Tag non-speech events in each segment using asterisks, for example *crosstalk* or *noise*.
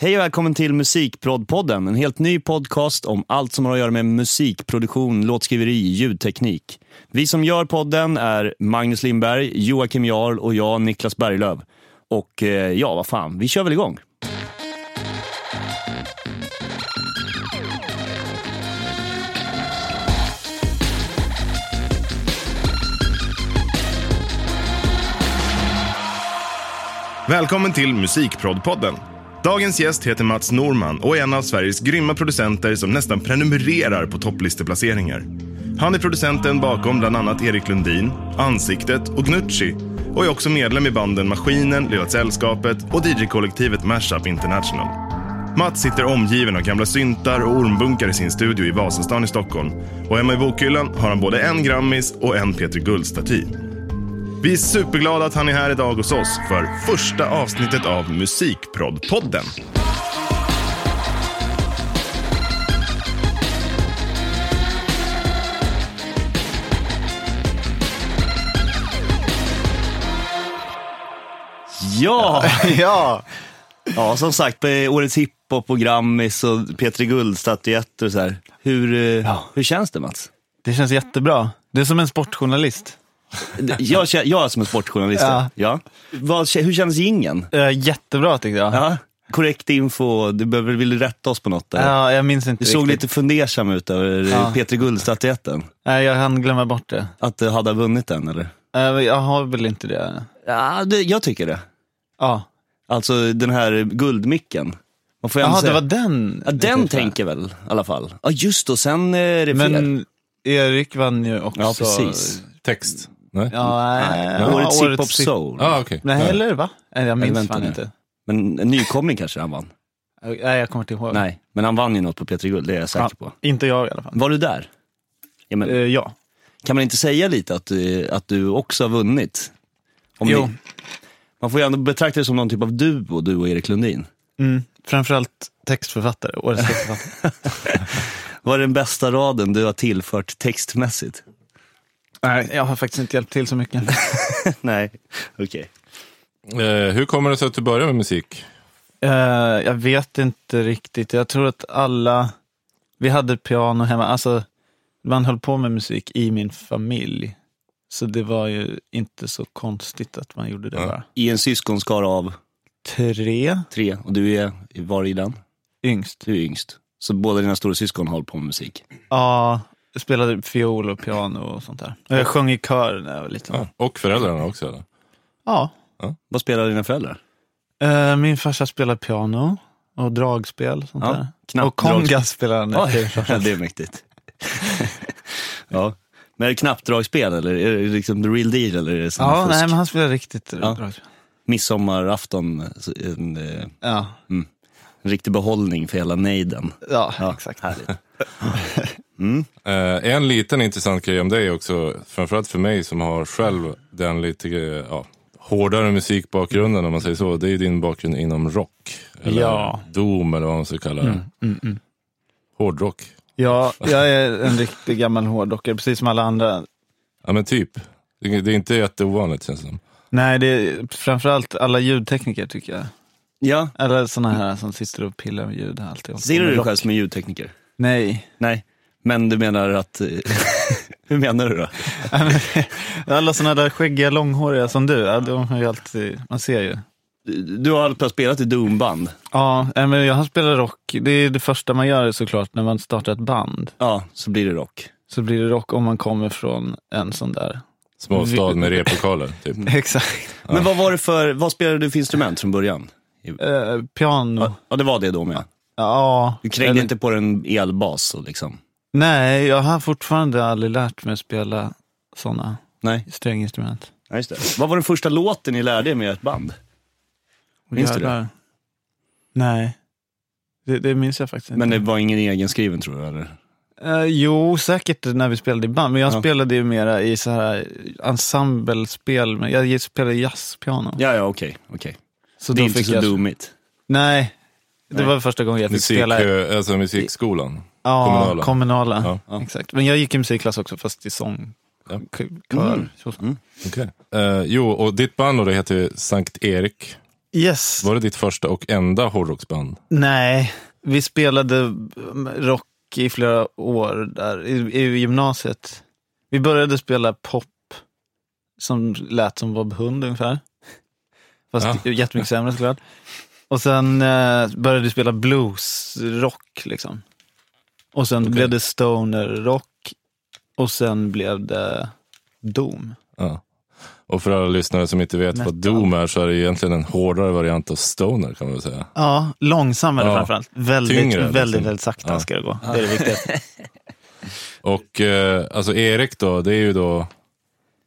Hej och välkommen till Musikprodpodden, en helt ny podcast om allt som har att göra med musikproduktion, låtskriveri, ljudteknik. Vi som gör podden är Magnus Lindberg, Joakim Jarl och jag, Niklas Berglöf. Och eh, ja, vad fan, vi kör väl igång. Välkommen till Musikprodpodden. Dagens gäst heter Mats Norman och är en av Sveriges grymma producenter som nästan prenumererar på topplisteplaceringar. Han är producenten bakom bland annat Erik Lundin, Ansiktet och Gnucci och är också medlem i banden Maskinen, Lilla Sällskapet och DJ-kollektivet Mashup International. Mats sitter omgiven av gamla syntar och ormbunkar i sin studio i Vasastan i Stockholm och hemma i bokhyllan har han både en Grammis och en Peter Guld-staty. Vi är superglada att han är här idag hos oss för första avsnittet av Musikprodpodden. Ja, *laughs* ja. ja som sagt, på årets hiphop och Grammis och Petri Guld-statyetter och så här. Hur, eh, Ja. hur känns det Mats? Det känns jättebra. Du är som en sportjournalist. Jag, jag är som en sportjournalist. Ja. Ja. Vad, hur känns gingen? Uh, jättebra tyckte jag. Ja. Ja. Korrekt info, du behöver, vill du rätta oss på något? Där? jag minns inte Du såg riktigt. lite fundersam ut över Ja. ja. Petri Guld-statyetten. Nej, jag hann glömma bort det. Att du hade vunnit den eller? Eh, jag har väl inte det. Ja, det, jag tycker det. Ja. Alltså den här guldmicken. Man får Jaha, det var den. Ja, den tänker väl i alla fall. Ja, just då, sen är det fel. Men Erik vann ju också. Ja, precis. Text? Nej? Ja, nej, ja, Årets hiphop hip- soul. Ah, okej. Nej, Ja. eller va? Jag minns fan nu. inte. Men en nykomling kanske han vann. Nej, jag kommer inte ihåg. Nej, men han vann ju något på Petri Guld, det är jag säker Ja, på. inte jag i alla fall. Var du där? Ja, men, Eh, ja. Kan man inte säga lite att du, att du också har vunnit? Om Jo. Ni, man får ju ändå betrakta det som någon typ av duo, du och Erik Lundin. Mm. Framförallt textförfattare, årets textförfattare. *laughs* Vad är den bästa raden du har tillfört textmässigt? Nej, jag har faktiskt inte hjälpt till så mycket. *laughs* Nej, okej. Eh, hur kommer det sig att du började med musik? Eh, jag vet inte riktigt. Jag tror att alla, vi hade piano hemma. Alltså, man höll på med musik i min familj. Så det var ju inte så konstigt att man gjorde det Ja. bara. I en syskonskara av Tre tre, och du är var i den? yngst. Du är yngst. Så båda dina stora syskon håller på med musik. Ja, jag spelade fiol och piano och sånt där. Jag sjöng i kör när jag var liten. Ja. Och föräldrarna också? Eller? Ja. Vad spelar dina föräldrar? Eh, min farsa spelade piano och dragspel och sånt Ja, där. knapp- och konga spelade han. Efter. *laughs* det är mäktigt. *laughs* ja. Men är det knappdragspel eller är det liksom the real deal? Eller är det Ja, fusk? nej, men han spelade riktigt Ja. dragspel. Midsommarafton, så en, eh, Ja, en riktig behållning för hela nejden. ja, Ja, exakt. Härligt. *laughs* Eh, en liten intressant grej om dig också, framförallt för mig som har själv den lite ja, hårdare musikbakgrunden om man säger så. Det är din bakgrund inom rock. Eller Ja. doom eller vad man ska kalla det. Mm, mm. Hårdrock. Ja, jag är en riktig gammal hårdrockare, precis som alla andra. Ja men typ. Det är inte jätteovanligt känns det som. Nej, det är framförallt alla ljudtekniker tycker jag. Ja, Eller sådana här som sitter och pillar med ljud. Alltid ser du dig själv som en ljudtekniker? Nej. Nej, men du menar att... eh, *laughs* Hur menar du då? alla sådana där skäggiga långhåriga som du, ja, de har ju alltid, man ser ju. Du- har alltid spelat i doomband. Ja, men jag har spelat rock. Det är det första man gör såklart när man startar ett band. Ja, så blir det rock. Så blir det rock om man kommer från en sån där. Småstad med replokaler. Typ. *laughs* Exakt. Men vad var det för, vad spelade du för instrument från början? Eh, piano. Ja, det var det då med. Ja. Du krängde eller- inte på en elbas och liksom? Nej, jag har fortfarande aldrig lärt mig att spela sådana Nej, stränginstrument. ja, just det. Vad var den första låten ni lärde er med ett band? Minns du det? Nej, det, det minns jag faktiskt inte. Men det var ingen egen skriven tror jag, eller? Eh, jo, säkert när vi spelade i band. Men jag Ja. spelade ju mera i så här ensemblespel. Jag spelade jazzpiano. Ja, ja, okej, okej. så Det är inte fick så jag... dummigt. Nej, det var första gången jag fick Musik, spela. eh, alltså musikskolan. Ja, kommunala. kommunala. Ja. Ja. Exakt. Men jag gick i musikklass också, fast i sång. Ja. Kör. Mm. så. Mm. Okej. Eh, jo, och ditt band då, det heter Sankt Erik. Yes. Var det ditt första och enda hårdrocksband? Nej, vi spelade rock i flera år där i, i gymnasiet. Vi började spela pop som lät som Bob Hund ungefär. Fast Ja. jättemycket sämre såklart. Och sen eh, började vi spela bluesrock liksom. Och sen Okej. blev det stoner-rock och sen blev det Doom. Ja. Och för alla lyssnare som inte vet vad Metal. Doom är så är det egentligen en hårdare variant av Stoner kan man väl säga. Ja, långsammare Ja. framförallt. Väldigt, Tyngre, väldigt, liksom. väldigt sakta Ja. ska det gå. Det är det viktigaste. *laughs* Och eh, alltså Erik då, det är ju då,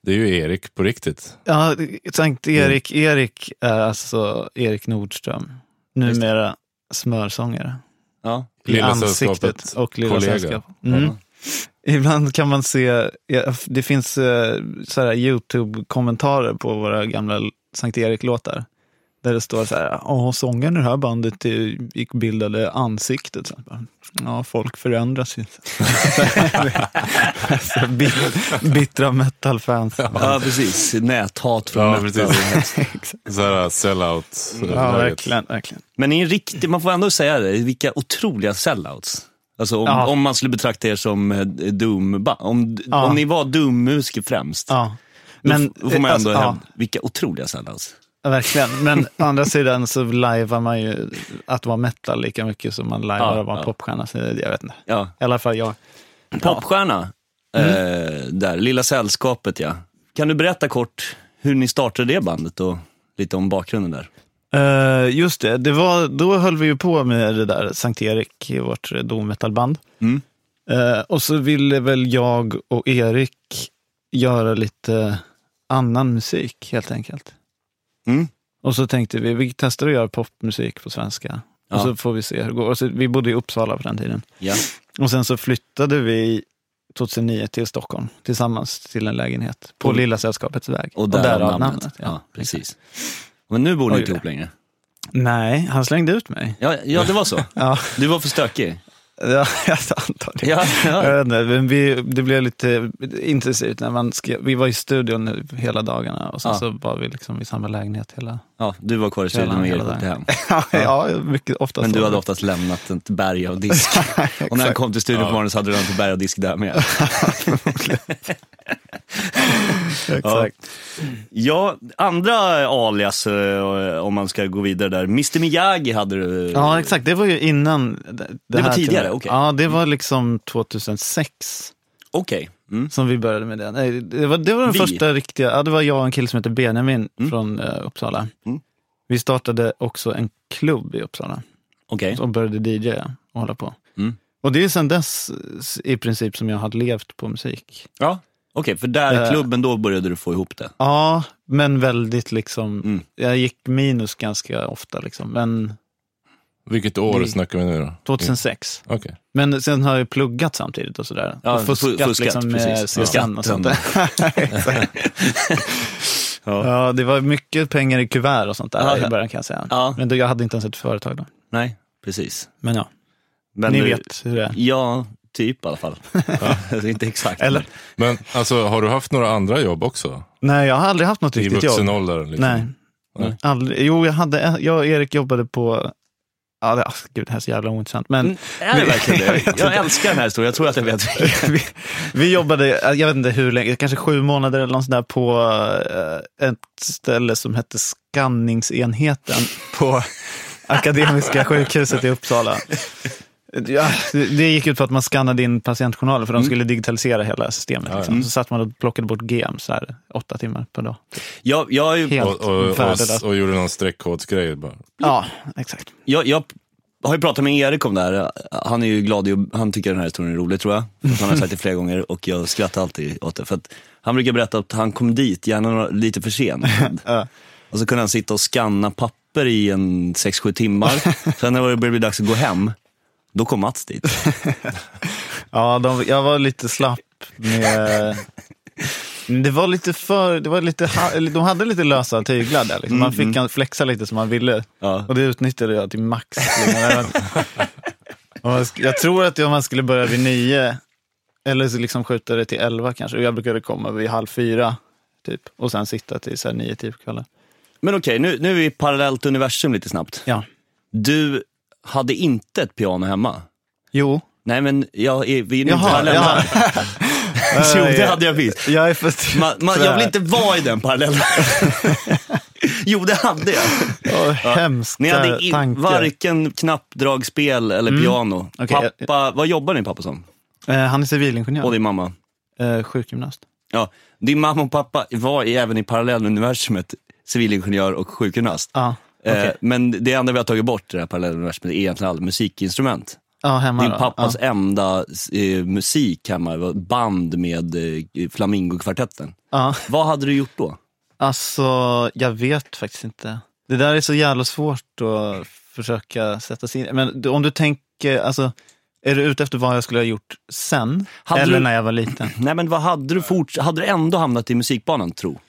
det är ju Erik på riktigt. Ja, Sankt Erik. Erik är alltså Erik Nordström. Numera smörsångare. Ja. I Lilla ansiktet och Lilla kollega. Mm. Ja. Ibland kan man se, det finns eh, så YouTube-kommentarer på våra gamla Sankt Erik-låtar. Där det står så här, ja, sången i det här bandet eh, gick bildade ansiktet. Så bara, Ja, folk förändras ju. *laughs* så bit, bittra metal-fans. ja, precis. Näthat från Ja, metal. *laughs* Så här sellout. Ja, verkligen, verkligen. Men ni är riktigt, man får ändå säga det, vilka otroliga sellouts. Alltså om, Ja. om man skulle betrakta er som eh, doom om, Ja. om ni var doom-musiker främst. Ja. Men, då, då får man ändå alltså, hem, vilka otroliga sellouts. Ja, verkligen. Men å andra sidan så lajvar man ju att vara metal lika mycket som man lajvar Ja, att vara ja. popstjärna. Så jag vet inte. Ja. I alla fall jag. Popstjärna, Mm. eh, där, Lilla Sällskapet ja. Kan du berätta kort hur ni startade det bandet och lite om bakgrunden där? Eh, just det, det var, då höll vi ju på med det där Sankt Erik, vårt doom metal-band. Mm. Eh, och så ville väl jag och Erik göra lite annan musik helt enkelt. Mm. Och så tänkte vi, vi testar att göra popmusik på svenska. Ja. Och så får vi se hur det går. Och så, vi bodde i Uppsala på den tiden. Ja. Och sen så flyttade vi 2009 till Stockholm tillsammans till en lägenhet på Och- Lilla Sällskapets väg. Och därav namnet. Ja, precis. Men nu bor ni inte ihop längre. Nej, han slängde ut mig. Ja, ja, det var så. *laughs* Ja, Du var för stökig. Ja *laughs* jag antar det. Ja, ja. Jag inte, men vi, det blev lite intensivt när man skrev. Vi var i studion hela dagarna och sen Ja. så var vi liksom i samma lägenhet hela... ja du var kvar i studion och Erik åkte hem. *laughs* ja, mycket ofta Men du hade oftast lämnat ett berg av disk. *laughs* och när han kom till studion på morgonen så hade du ett berg av disk där med. *laughs* Exakt. Ja, andra alias, eh, om man ska gå vidare där. Mr Miyagi hade du. Ja, exakt. Det var ju innan. Det, var här tidigare, okej. Ja, det var liksom 2006. Okej. Mm. som vi började med det. Nej, det, var, det var den Vi? första riktiga, ja, det var jag och en kille som heter Benjamin från eh, Uppsala. Mm. Vi startade också en klubb i Uppsala Okej. och började DJa och hålla på. Mm. Och det är sedan dess i princip som jag har levt på musik. Ja. Okej, för där Eh. klubben, då började du få ihop det. Ja, men väldigt liksom, Mm. jag gick minus ganska ofta liksom, men Vilket år Det- snackar vi nu då? 2006. Okej. Men sen har jag pluggat samtidigt och sådär. Ja, och fuskat, fu- fuskat, liksom med. CSN och sånt där. *laughs* *laughs* Ja. ja, det var mycket pengar i kuvert och sånt där Ja, i ja. början kan jag säga. Ja. Men då, jag hade inte ens ett företag då. Nej, precis. Men ja, Men ni du- vet hur det är. Ja, typ i alla fall. *laughs* ja. inte exakt. Eller? Men alltså, har du haft några andra jobb också? Nej, jag har aldrig haft något I riktigt vuxen jobb. ålder? Liksom? Nej. Nej. Aldrig. Jo, jag, hade, jag och Erik jobbade på, ja, det, ah, gud, det här är så jävla ointressant. Men Mm, Är det verkligen *laughs* Jag det? vet Jag älskar den här historien, jag tror att jag vet. *laughs* vi, vi jobbade, jag vet inte hur länge, kanske sju månader eller något sånt där på eh, ett ställe som hette skanningsenheten på Akademiska sjukhuset i Uppsala. Ja, det gick ut på att man skannade in patientjournaler för de skulle digitalisera hela systemet. Ja, ja. Liksom. Så satt man och plockade bort GM så här, åtta timmar per dag. Jag, jag, är Helt Och, och, och, och gjorde någon streckkodsgrej bara. Ja, exakt. jag, jag har ju pratat med Erik om det här. Han är ju glad, i, han tycker den här historien är rolig tror jag. Han har sagt det flera gånger och jag skrattar alltid åt det. För att han brukar berätta att han kom dit, gärna lite för sent. *laughs* Ja. Och så kunde han sitta och scanna papper i en 6-7 timmar. *laughs* Sen när det började bli dags att gå hem, då kom Mats dit. *laughs* Ja, de, jag var lite slapp med... Det var lite för, det var lite, de hade lite lösa tyglar där. Liksom. Man fick kan flexa lite som man ville. Ja. Och det utnyttjade jag till max. Jag tror att om man skulle börja vid nio, eller så liksom skjuta det till elva kanske. Jag brukade komma vid halv fyra, typ. Och sen sitta till så här nio, tio på kvällen. Men okej, nu, nu är vi i parallellt universum lite snabbt. Ja. Du hade inte ett piano hemma? Jo. Nej, men jag är, vi är nu i Jaha, parallella. jaha. *laughs* jo, det hade jag visst. Jag är för... Man, man, jag vill inte vara i den parallellen. *laughs* jo, det hade jag. Åh, hemska Ni hade tankar. varken knappdragspel eller piano. Okej, Pappa, vad jobbar din pappa som? Eh, han är civilingenjör. Och din mamma? Eh, sjukgymnast. Ja, din mamma och pappa var i- även i parallelluniversumet civilingenjör och sjukgymnast. Ja, Eh, men det enda vi har tagit bort i det här parallelluniversumet är egentligen alla musikinstrument. ja, hemma Din pappas Ja. enda eh, musik hemma var band med eh, Flamingokvartetten. Ja. Vad hade du gjort då? Alltså, jag vet faktiskt inte. Det där är så jävla svårt att försöka sätta sig in. Men om du tänker, alltså, är du ute efter vad jag skulle ha gjort sen? Hade eller du- när jag var liten? *clears throat* Nej men vad hade du fort, hade du ändå hamnat i musikbanan tro?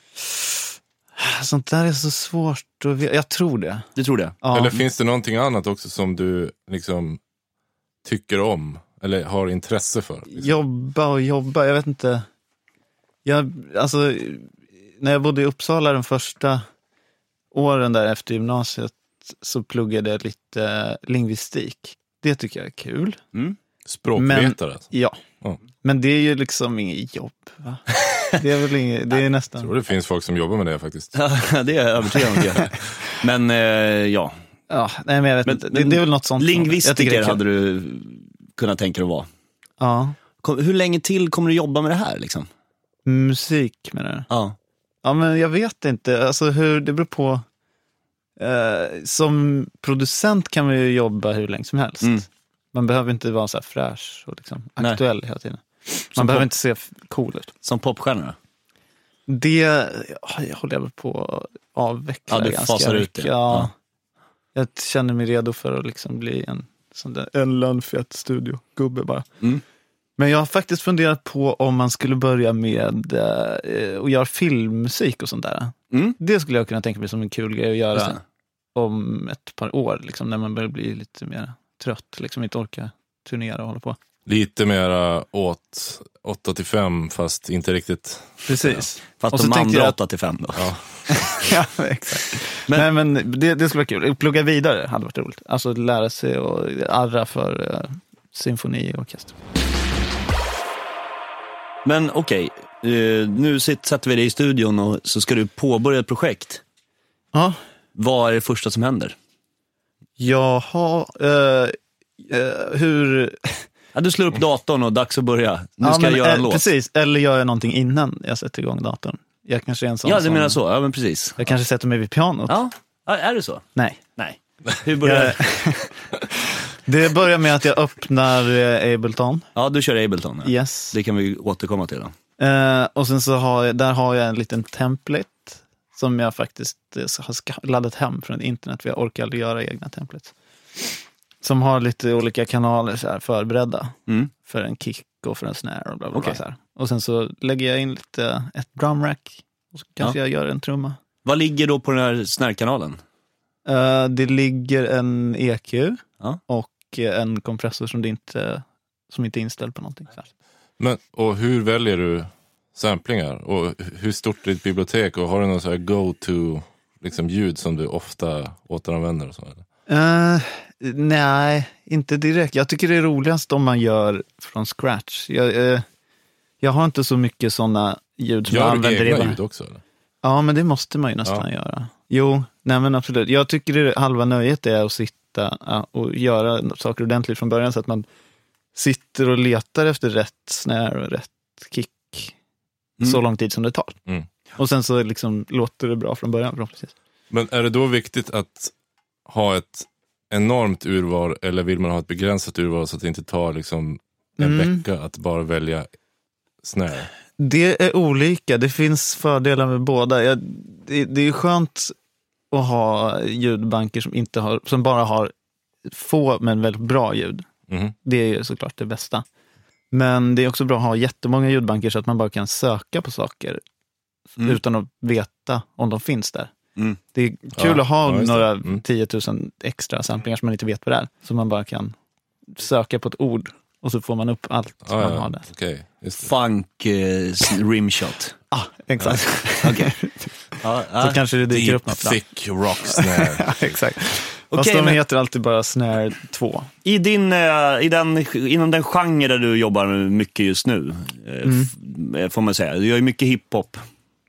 Sånt där är så svårt att veta. Jag tror det. Du tror det? Ja. Eller finns det någonting annat också som du liksom tycker om? Eller har intresse för? Liksom? Jobba och jobba, jag vet inte. Jag, alltså, när jag bodde i Uppsala de första åren där efter gymnasiet så pluggade jag lite lingvistik. Det tycker jag är kul. Språkvetare? alltså. Ja. Ja. Men det är ju liksom inget jobb. Va? *laughs* Det är väl inget, det är Jag nästan... tror det finns folk som jobbar med det faktiskt. *laughs* Det är jag övertygad om göra. Men eh, ja, Ja, nej, men jag vet Men- inte. Det, det är väl något sånt. Jag tycker det lingvistiker hade du kunnat tänka dig att vara. Ja. Hur länge till kommer du jobba med det här? Liksom? Musik menar du? Ja. Ja, men jag vet inte. Alltså hur, det beror på. Eh, som producent kan man ju jobba hur länge som helst. Mm. Man behöver inte vara så här fräsch och liksom Nej. aktuell hela tiden. Man behöver inte se cool ut. Som popstjärna? Det ja, jag håller jag väl på att avveckla Ja, du ganska fasar ut mycket. det. Ja. Ja. Jag känner mig redo för att liksom bli en sån där studiogubbe bara. Mm. Men jag har faktiskt funderat på om man skulle börja med eh, att göra filmmusik och sånt där. Mm. Det skulle jag kunna tänka mig som en kul grej att göra om ett par år, liksom, när man börjar bli lite mer trött, liksom inte orkar turnera och hålla på. Lite mera åt 8 till 5 fast inte riktigt. Precis. Fast Och så de andra jag- 8 till 5 då? Ja. *laughs* *laughs* ja, exakt. Men- Men, Nej, men det, det skulle vara kul. Plugga vidare hade varit roligt. Alltså lära sig och arra för uh, symfoni och orkester. Men okej, eh, nu sit- sätter vi dig i studion och så ska du påbörja ett projekt. Ja, Vad är det första som händer? jaha. Uh, uh, hur... *laughs* Ja, du slår upp datorn och dags att börja. Nu ja, ska jag men, göra en eh, låt. Precis, eller gör jag någonting innan jag sätter igång datorn. Jag kanske är en sån Ja, du som... menar så. Ja, men precis. Jag kanske sätter mig vid pianot. Ja, ja är det så? Nej. Nej. Hur börjar det? *laughs* Det börjar med att jag öppnar eh, Ableton. Ja, du kör Ableton. Ja. Yes. Det kan vi återkomma till. Då. Eh, och sen så har jag, där har jag en liten template som jag faktiskt eh, har laddat hem från internet, för jag orkar aldrig göra egna templates. Som har lite olika kanaler så här, förberedda Mm. för en kick och för en snare och bla bla, Okej. bla så här. Och sen så lägger jag in lite, ett drumrack och så kanske jag gör en trumma. Vad ligger då på den här snärkanalen? Eh, det ligger en EQ Ja. och eh, en kompressor som, det inte, som inte är inställd på någonting. Så här. Men, och hur väljer du samplingar? Och hur stort är ditt bibliotek? Och har du någon så här go-to liksom, ljud som du ofta återanvänder? Och så, eller? Eh, nej, inte direkt. Jag tycker det är roligast om man gör från scratch. Jag, eh, jag har inte så mycket sådana ljud som jag Gör du använder. egna i- ljud också? Eller? Ja, men det måste man ju nästan Ja. göra. Jo, nej men absolut. Jag tycker det, halva nöjet är att sitta ja, och göra saker ordentligt från början så att man sitter och letar efter rätt snare och rätt kick Mm. så lång tid som det tar. Mm. Och sen så liksom låter det bra från början förhoppningsvis. Men är det då viktigt att ha ett enormt urval eller vill man ha ett begränsat urval så att det inte tar liksom en Mm. vecka att bara välja snare? Det är olika. Det finns fördelar med båda. Jag, det, det är skönt att ha ljudbanker som, inte har, som bara har få men väldigt bra ljud. Mhm. Det är ju såklart det bästa. Men det är också bra att ha jättemånga ljudbanker så att man bara kan söka på saker Mm. utan att veta om de finns där. Mm. Det är kul Ja, att ha ja, några Mm. 10 000 extra samplingar som man inte vet vad det är. Så man bara kan söka på ett ord och så får man upp allt Ah, man ja, har där. det. Funk eh, *laughs* rimshot. Ah, Exakt. *laughs* Ja, Så ja. kanske det dyker Deep upp något. bra. thick rock snare. *laughs* Exakt. Fast de men- heter alltid bara Snare 2. I din, eh, i den, inom den genre där du jobbar mycket just nu, eh, Mm. f- eh, får man säga. Du gör ju mycket hiphop,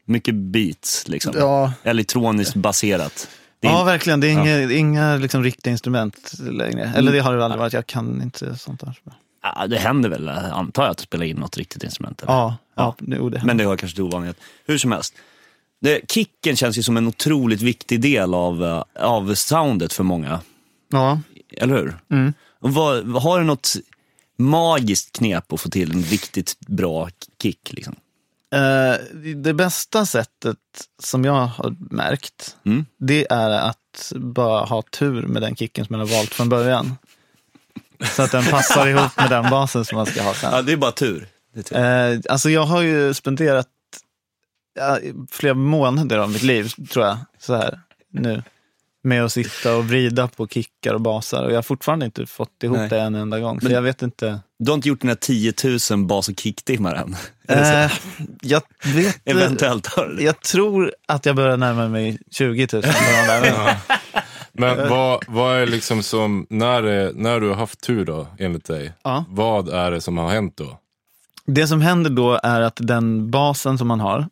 mycket beats, liksom. Ja. elektroniskt baserat. Det är Ja, in- verkligen. Det är inga, inga liksom, riktiga instrument längre. Eller det har det aldrig varit. Jag kan inte sånt där. ja, det händer väl, antar jag, att du spelar in något riktigt instrument. Eller? Ja, ja. det, jo, det Men det hör kanske till ovanlighet. Hur som helst. Det, kicken känns ju som en otroligt viktig del av, eh, av soundet för många. Ja. Eller hur? Mm. Vad- har du något magiskt knep att få till en riktigt bra kick? Liksom? Eh, det bästa sättet som jag har märkt, Mm. det är att bara ha tur med den kicken som man har valt från början. Så att den passar ihop med den basen som man ska ha sen. Ja, det är bara tur. Det är tur. Eh, alltså jag har ju spenderat ja, flera månader av mitt liv, tror jag, så här nu. Med att sitta och vrida på kickar och basar och jag har fortfarande inte fått ihop Nej. det en enda gång. Så Men- jag vet inte. Du har inte gjort dina 10 000 bas och kicktimmar än? *laughs* Eh, jag vet *laughs* Eventuellt har. Jag tror att jag börjar närma mig 20 000. på de där. Men- Men vad, vad är liksom som, när, när du har haft tur då, enligt dig, Ja. vad är det som har hänt då? Det som händer då är att den basen som man har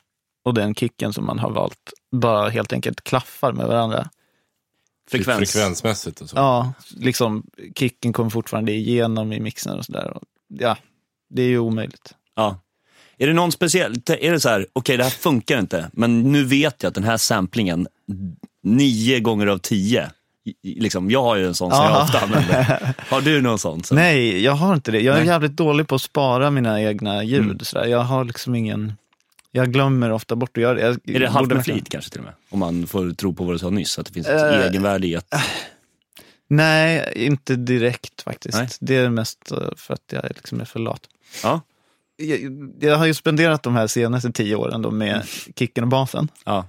och den kicken som man har valt bara helt enkelt klaffar med varandra. Frekvens. Frekvensmässigt och så. Ja, liksom kicken kommer fortfarande igenom i mixen och sådär. Ja, det är ju omöjligt. Ja. Är det någon speciell, är det så här, okej det här funkar inte, men nu vet jag att den här samplingen, nio gånger av tio, liksom, jag har ju en sån som jag Ja. ofta använder. *laughs* Har du någon sån? Så? Nej, jag har inte det. Jag är Nej. jävligt dålig på att spara mina egna ljud. Mm. Sådär. Jag har liksom ingen... Jag glömmer ofta bort att göra det. Jag Är det halvt med flit kanske till och med? Om man får tro på vad du sa nyss, att det finns ett Eh, egenvärde i att... Nej, inte direkt faktiskt. Nej. Det är mest eh, för att jag liksom är för lat. Ja. Jag, jag har ju spenderat de här senaste tio åren då med kicken och basen. ja.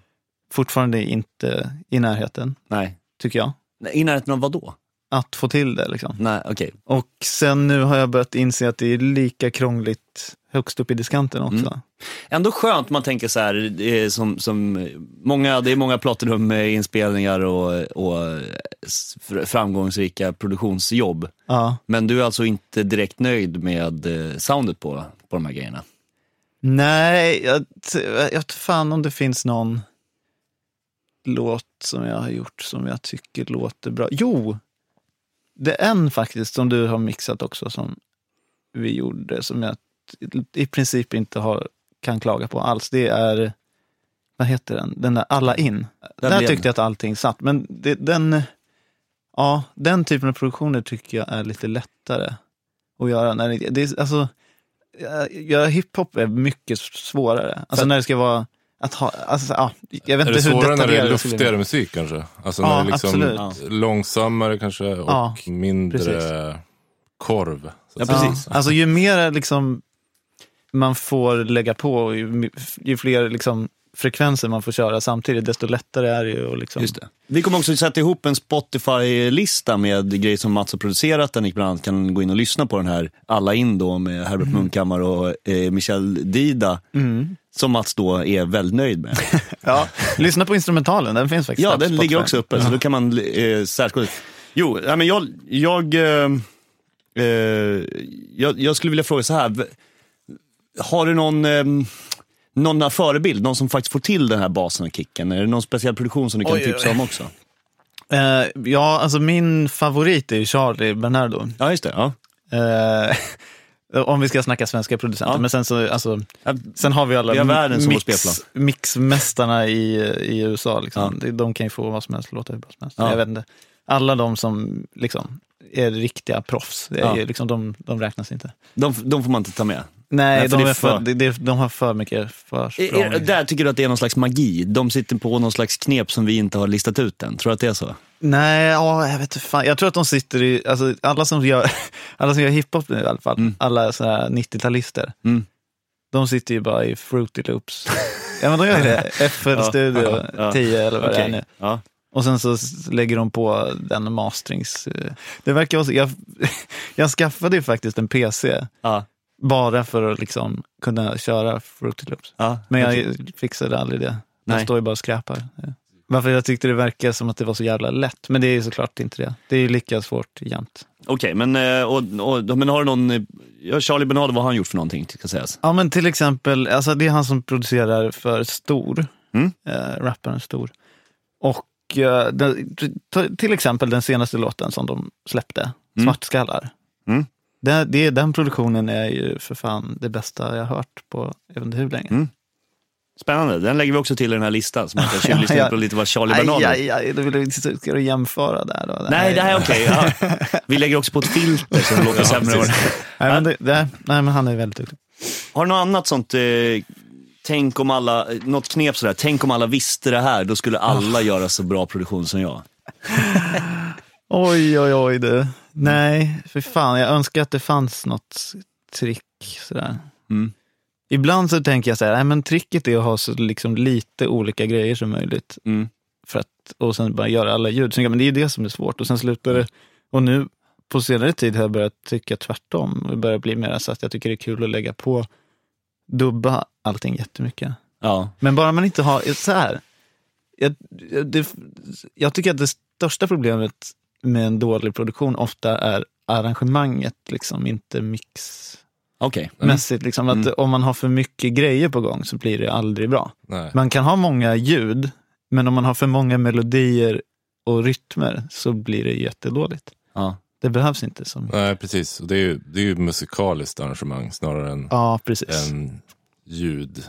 Fortfarande inte i närheten, Nej. tycker jag. I närheten av vad då? Att få till det liksom. Nej, okej. Och sen nu har jag börjat inse att det är lika krångligt högst upp i diskanten också. Mm. Ändå skönt man tänker så här, det är som, som många, det är många Platinum med inspelningar och, och framgångsrika produktionsjobb. Ja. Men du är alltså inte direkt nöjd med eh, soundet på, på de här grejerna? Nej, jag, jag fan om det finns någon låt som jag har gjort som jag tycker låter bra. Jo, det är en faktiskt som du har mixat också som vi gjorde som jag i princip inte har, kan klaga på alls. Det är, vad heter den, den där Alla in. Där Där tyckte jag att allting satt. Men det, den, ja, den typen av produktioner tycker jag är lite lättare att göra. När det, det är, alltså, Ja, Göra hiphop är mycket svårare. Alltså För- när det ska vara att ha, alltså, ja, jag vet Är inte det hur svårare när det är luftigare musik kanske? Alltså Ja, när det är liksom absolut. långsammare kanske och Ja, mindre precis. korv. Ja, precis. Ja, alltså ju mer liksom man får lägga på, ju, ju fler liksom frekvenser man får köra samtidigt, desto lättare är det ju liksom... Just det. Vi kommer också sätta ihop en Spotify-lista med grejer som Mats har producerat, där ni bland annat kan gå in och lyssna på den här Alla in då med Herbert Munkhammar och eh, Michel Dida, Mm. som Mats då är väldigt nöjd med. *laughs* Ja, lyssna på instrumentalen, den finns faktiskt Ja, den ligger också uppe, så då kan man eh, särskilja. Jo, men jag, jag, eh, eh, jag, jag skulle vilja fråga så här. Har du någon, eh, någon förebild, någon som faktiskt får till den här basen och kicken? Är det någon speciell produktion som du kan Oj, tipsa oj. om också? *laughs* Eh, ja, alltså min favorit är ju Charlie Bernardo. Ja, just det. Ja. Eh, *laughs* om vi ska snacka svenska producenter. Ja. Men sen, så, alltså, Ja, sen har vi alla Vi världen som mix, mixmästarna i, i USA. Liksom. De- De kan ju få vad som helst, låta hur bra som helst. Ja. Jag vet inte. Alla de som liksom, är riktiga proffs, är Ja. liksom, de, de räknas inte. De, de får man inte ta med. Nej, de, är för, de, de, de har för mycket försprång. Är, är, där tycker du att det är någon slags magi? De sitter på någon slags knep som vi inte har listat ut än. Tror du att det är så? Nej, ja, jag vet inte fan. Jag tror att de sitter i, alltså, alla som gör, *laughs* alla som gör hiphop nu i alla fall, Mm. alla så här 90-talister, Mm. de sitter ju bara i Fruity Loops. ja men de gör det. FL *laughs* Ja. Studio Ja. 10 eller vad det är nu. Ja. Och sen så lägger de på den masterings... eh, Det verkar också, jag, *laughs* jag skaffade ju faktiskt en PC Ja. Bara för att liksom kunna köra Fruity Loops. Ja, Men jag fixade aldrig det. Nej. Jag står ju bara och skräpar. Varför jag tyckte det verkar som att det var så jävla lätt. Men det är ju såklart inte det. Det är ju lika svårt jämt. Okej, men, eh, och, och, men har du någon, eh, ja, Charlie Bernard, vad har han gjort för någonting? Ska sägas? Ja men till exempel, alltså det är han som producerar för Stor. Mm. Eh, rapparen Stor. Och eh, den, till exempel den senaste låten som de släppte, Svartskallar. Mm. Det, det, den produktionen är ju för fan det bästa jag har hört på jag vet inte hur länge. Mm. Spännande, den lägger vi också till i den här listan. Så man kan *laughs* Ja, ja. på lite vad Charlie Bernard Aj, aj, då vill du, ska du jämföra där då? Nej, det här är okej. Ja. *laughs* Vi lägger också på ett filter så det låter sämre. Nej, men det, det, nej, men han är väldigt duktig. Har du något annat sånt, eh, tänk om alla, något knep sådär, tänk om alla visste det här, då skulle alla göra så bra produktion som jag. *laughs* Oj, oj, oj du. Nej, för fan. Jag önskar att det fanns något trick sådär. Mm. Ibland så tänker jag så här, nej, men tricket är att ha så liksom lite olika grejer som möjligt. Mm. För att, och sen bara göra alla ljud. Men det är ju det som är svårt. Och sen slutar det. Och nu på senare tid har jag börjat tycka tvärtom. Det börjar bli mer så att jag tycker det är kul att lägga på, dubba allting jättemycket. Ja. Men bara man inte har, så här. Jag- det, jag tycker att det största problemet med en dålig produktion ofta är arrangemanget, liksom, inte mixmässigt. Okej. Liksom, att Om man har för mycket grejer på gång så blir det aldrig bra. Nej. Man kan ha många ljud, men om man har för många melodier och rytmer så blir det jättedåligt. Ja. Det behövs inte som... Nej, precis. Och det är ju, det är ju musikaliskt arrangemang snarare än Ja, precis. ljudfix.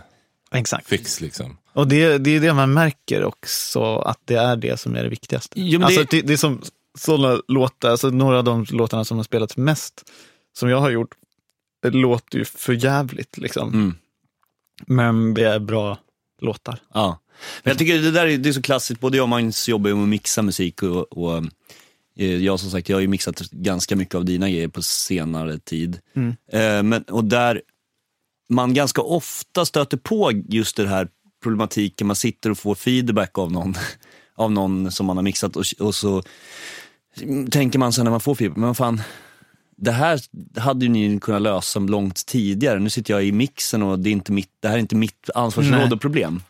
Exakt. Liksom. Och det, det är det man märker också, att det är det som är det viktigaste. Jo, alltså, det- det... Det, är som sådana låtar, alltså några av de låtarna som har spelats mest, som jag har gjort, det låter ju för jävligt liksom. Mm. Men det är bra låtar. Ja. Men jag tycker det där är, det är så klassiskt, både jag och Magnus jobbar ju med att mixa musik och, och eh, jag som sagt, jag har ju mixat ganska mycket av dina grejer på senare tid. Mm. Eh, men, och där man ganska ofta stöter på just det här problematiken, man sitter och får feedback av någon, *laughs* av någon som man har mixat och, och så tänker man sen när man får feedback, men fan, det här hade ju ni kunnat lösa långt tidigare. Nu sitter jag i mixen och det, är inte mitt, det här är inte mitt ansvarsområde Nej. och problem.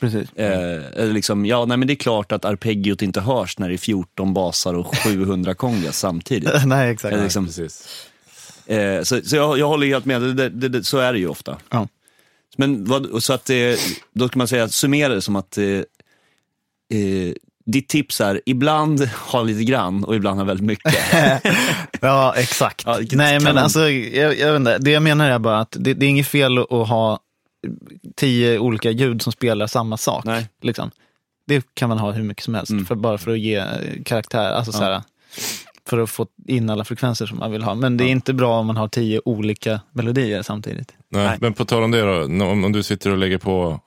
Precis. Eh, liksom, ja, nej, men det är klart att arpeggiot inte hörs när det är 14 basar och 700 kongas samtidigt. *laughs* Nej, exakt. Eller liksom, Precis. eh, så så jag, jag håller helt med, det, det, det, så är det ju ofta. Ja. Men vad, så att, eh, då kan man säga, summera det som att eh, eh, ditt tips är, ibland ha lite grann och ibland ha väldigt mycket. *laughs* Ja, exakt. Ja, Nej, men alltså, jag, jag vet inte, det jag menar är bara att det, det är inget fel att ha tio olika ljud som spelar samma sak. Nej. Liksom. Det kan man ha hur mycket som helst, Mm. för, bara för att ge eh, karaktär. Alltså, så här, för att få in alla frekvenser som man vill ha. Men det är inte bra om man har tio olika melodier samtidigt. Nej, Nej. Men på tal om det då, om, om du sitter och lägger på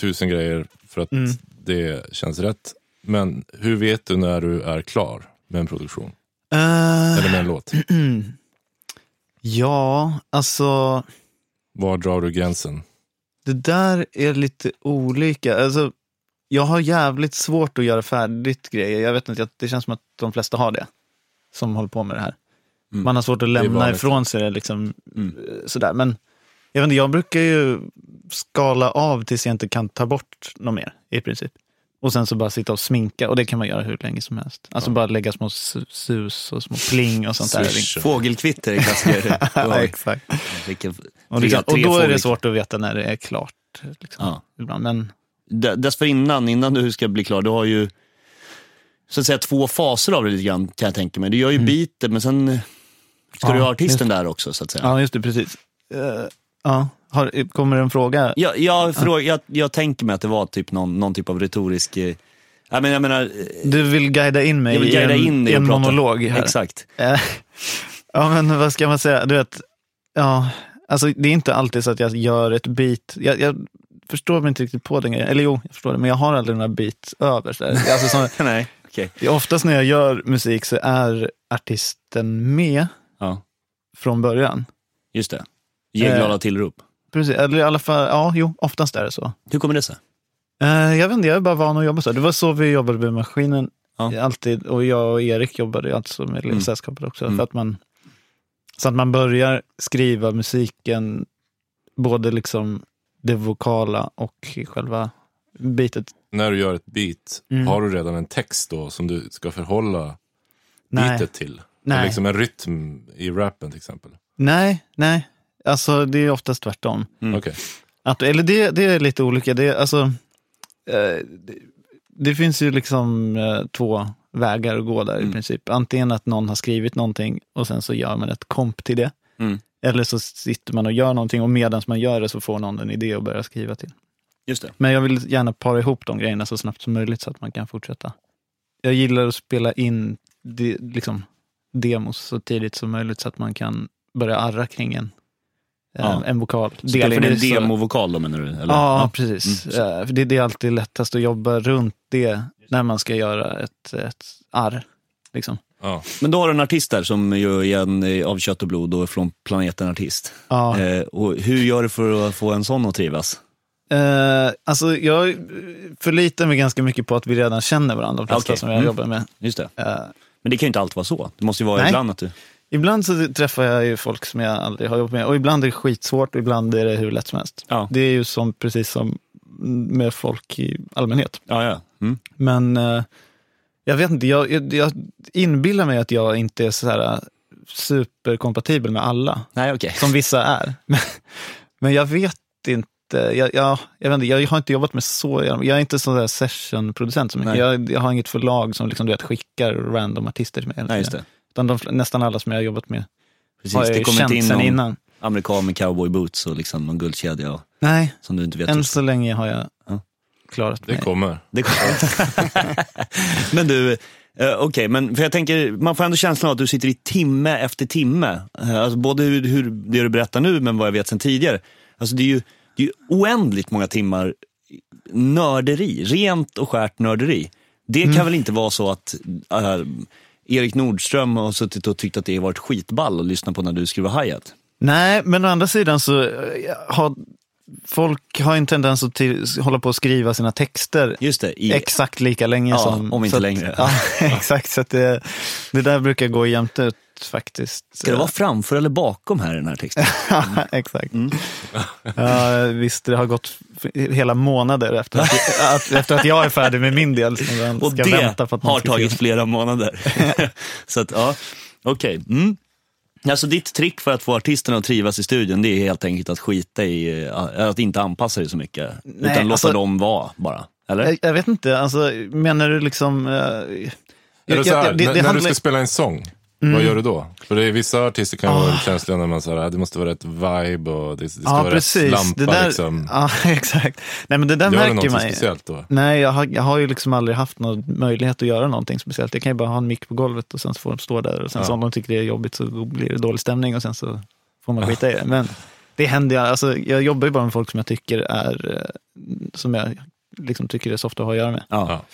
tusen grejer för att Mm. det känns rätt. Men hur vet du när du är klar med en produktion? Eh, Eller med en låt? *clears throat* ja, alltså Var drar du gränsen? det där är lite olika. Alltså, jag har jävligt svårt att göra färdigt grejer. Jag vet inte, det känns som att de flesta har det. Som håller på med det här. Mm. Man har svårt att lämna ifrån sig det. Liksom, Mm. eh, sådär. Men jag, vet inte, jag brukar ju skala av tills jag inte kan ta bort något mer i princip. Och sen så bara sitta och sminka och det kan man göra hur länge som helst. Alltså bara lägga små su- sus och små pling och sånt där. Swish. Fågelkvitter är klassiker. *laughs* Ja, exakt. Vilken- Och, liksom, och då är det svårt att veta när det är klart. Liksom, Ja. ibland. Men D- dessförinnan, innan du ska bli klar, du har ju så att säga två faser av det lite grann kan jag tänka mig. Du gör ju beatet men sen ska Ja, du ha artisten där också så att säga. Ja, just det, precis. Eh, ja. Har, kommer det en fråga? Jag, jag, fråga, jag, jag tänker mig att det var typ någon, någon typ av retorisk... Eh, jag menar, jag menar eh, Du vill guida in mig vill guida i en, in i en monolog här. Exakt. Eh, *laughs* ja, men vad ska man säga? Du vet, ja, alltså det är inte alltid så att jag gör ett beat. Jag, jag förstår mig inte riktigt på den grejen. Eller jo, jag förstår det, men jag har aldrig några beats över. Så. Alltså, som, *laughs* Nej, okej. oftast när jag gör musik så är artisten med Ja, från början. just det. Ge glada tillrop. Precis, eller i alla fall, ja, jo, oftast är det så. Hur kommer det sig? Eh, jag vet inte, jag är bara van att jobba så. Det var så vi jobbade med maskinen Ja. alltid. Och jag och Erik jobbade alltså med Mm. Sällskapet också. Mm. För att man, Så att man börjar skriva musiken, både liksom det vokala och själva bitet. När du gör ett beat, Mm. har du redan en text då som du ska förhålla Nej, beatet till? Nej. Liksom en rytm i rappen till exempel. nej, nej. Alltså det är oftast tvärtom. Mm. Okej. Att, eller det, det är lite olika. Det, alltså, eh, det, det finns ju liksom eh, två vägar att gå där Mm. i princip. Antingen att någon har skrivit någonting och sen så gör man ett komp till det. Mm. Eller så sitter man och gör någonting och medan man gör det så får någon en idé att börja skriva till. Just det. Men jag vill gärna para ihop de grejerna så snabbt som möjligt så att man kan fortsätta. Jag gillar att spela in de, liksom, demos så tidigt som möjligt så att man kan börja arra kring en, Ja. en vokal. Spela in för det är en så- demovokal då menar du? Eller? Ja, precis. Mm. Eh, för det, det är alltid lättast att jobba runt det när man ska göra ett, ett arr. Liksom. Ja. Men då har du en artist där som är en eh, av kött och blod och är från planeten artist. Ja. Eh, och hur gör du för att få en sån att trivas? Eh, alltså, jag förlitar mig ganska mycket på att vi redan känner varandra, de flesta Okej. som jag Mm. jobbar med. Just det. Eh, Men det kan ju inte alltid vara så. Det måste ju vara Nej. ibland att du... ibland så träffar jag ju folk som jag aldrig har jobbat med och ibland är det skitsvårt och ibland är det hur lätt som helst. Ja, Det är ju som, precis som med folk i allmänhet. ja. ja. Mm. Men eh, jag vet inte, jag, jag, jag inbillar mig att jag inte är så här eh, superkompatibel med alla. Nej, okej. som vissa är. *laughs* Men, men jag vet inte. Jag, jag, jag, vet inte, jag har inte jobbat med så, jag är inte sån där sessionproducent. Så mycket. Jag, jag har inget förlag som liksom, du vet, skickar random artister till mig. Nej, just det. Utan de, nästan alla som jag har jobbat med Precis. har jag Det kommer känt inte in sen någon innan. amerikan med cowboy boots och liksom någon guldkedja och, Nej, som du inte vet. än så länge har jag Ja. klarat Det mig. kommer. Det *laughs* men du, eh, okej, men för jag tänker, man får ändå känslan av att du sitter i timme efter timme. Eh, alltså både hur, hur det du berättar nu, men vad jag vet sedan tidigare. Alltså det är ju, det är ju oändligt många timmar nörderi, rent och skärt nörderi. Det kan väl inte vara så att eh, Erik Nordström har suttit och tyckt att det har varit skitball att lyssna på när du skriver hi-hat? Nej, men å andra sidan så eh, har folk har en tendens att till, hålla på att skriva sina texter Just det, i, exakt lika länge Ja, som... om inte att- längre. *laughs* Ja, exakt, så det, det där brukar gå jämnt ut faktiskt. ska det vara framför eller bakom här i den här texten? *laughs* Ja, exakt. Mm. Ja, visst, det har gått hela månader efter att, *laughs* att, efter att jag är färdig med min del. Och ska det har tagit flera månader. så att, ja, okej. Mm. Alltså ditt trick för att få artisterna att trivas i studion, det är helt enkelt att skita i, eh, att inte anpassa dig så mycket. Nej, utan låta alltså- dem vara bara. Eller? Jag, jag vet inte, alltså, menar du liksom... eh, jag- jag- det- när, det när du handlar- ska spela en sång, Mm. vad gör du då? För det är, vissa artister kan vara Ah. känsliga när man säger att det måste vara rätt vibe och det, det ska Ja, vara precis. rätt lampa. det där, liksom. Ja, *laughs* exakt. Nej, men det där Gör du märker någonting man ju. speciellt då? Nej, jag har, jag har ju liksom aldrig haft någon möjlighet att göra någonting speciellt. Jag kan ju bara ha en mick på golvet och sen så får de stå där. Och sen Ja. så om de tycker det är jobbigt så blir det dålig stämning och sen så får man skita i det. *laughs* Men det händer ju, alltså jag jobbar ju bara med folk som jag tycker är, eh, som jag liksom tycker är softa att ha att göra med. Ja. Ja.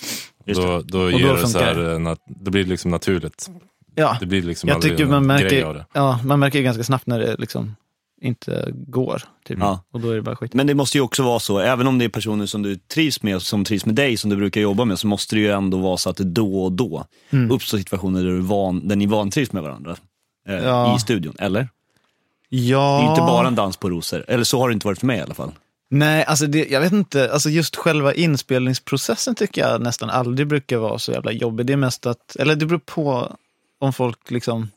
Just Då, då, då ger det så här, eh, det blir liksom naturligt. Ja, Det blir liksom jag tycker man märker, ja, man märker ju ganska snabbt när det liksom inte går. Typ. Ja. Och då är det bara skit. Men det måste ju också vara så, även om det är personer som du trivs med, som trivs med dig, som du brukar jobba med, så måste det ju ändå vara så att det då och då Mm. uppstår situationer där, du van, där ni vantrivs med varandra. Eh, Ja. I studion, eller? Ja. Det är ju inte bara en dans på rosor. Eller så har det inte varit för mig i alla fall. Nej, alltså det, jag vet inte. Alltså just själva inspelningsprocessen tycker jag nästan aldrig brukar vara så jävla jobbig. Det är mest att, eller det beror på om folk liksom,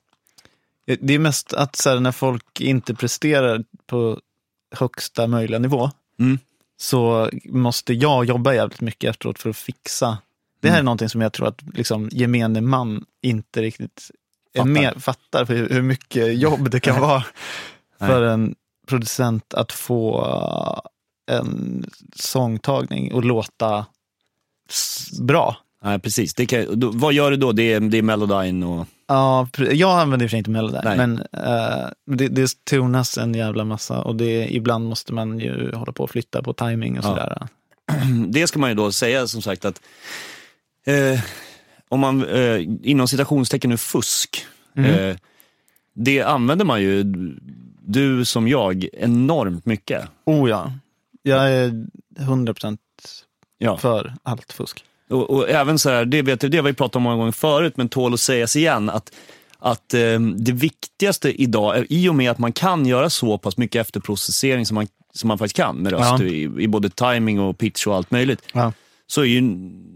det är mest att så här, när folk inte presterar på högsta möjliga nivå, Mm. så måste jag jobba jävligt mycket efteråt för att fixa. Det här är Mm. någonting som jag tror att liksom, gemene man inte riktigt är Fattar. med, fattar för hur, hur mycket jobb det kan vara för en producent att få uh, en sångtagning och låta bra. Nej, precis. Det kan, då, vad gör du då? Det är, det är Melodyne och... Ja, jag använder i och för sig inte Melody, Nej. men eh, det, det tonas en jävla massa och det, ibland måste man ju hålla på och flytta på timing och Ja. sådär. *clears throat* Det ska man ju då säga som sagt att eh, om man eh, inom citationstecken nu fusk, Mm. eh, det använder man ju, du som jag, enormt mycket. Oh ja, jag är 100% Ja. för allt fusk. Och, och även så här, det, vet, det har vi pratat om många gånger förut, men tål att sägas igen, att att eh, det viktigaste idag, i och med att man kan göra så pass mycket efterprocessering som man, som man faktiskt kan med röst, Ja. i, i både timing och pitch och allt möjligt, Ja. så är ju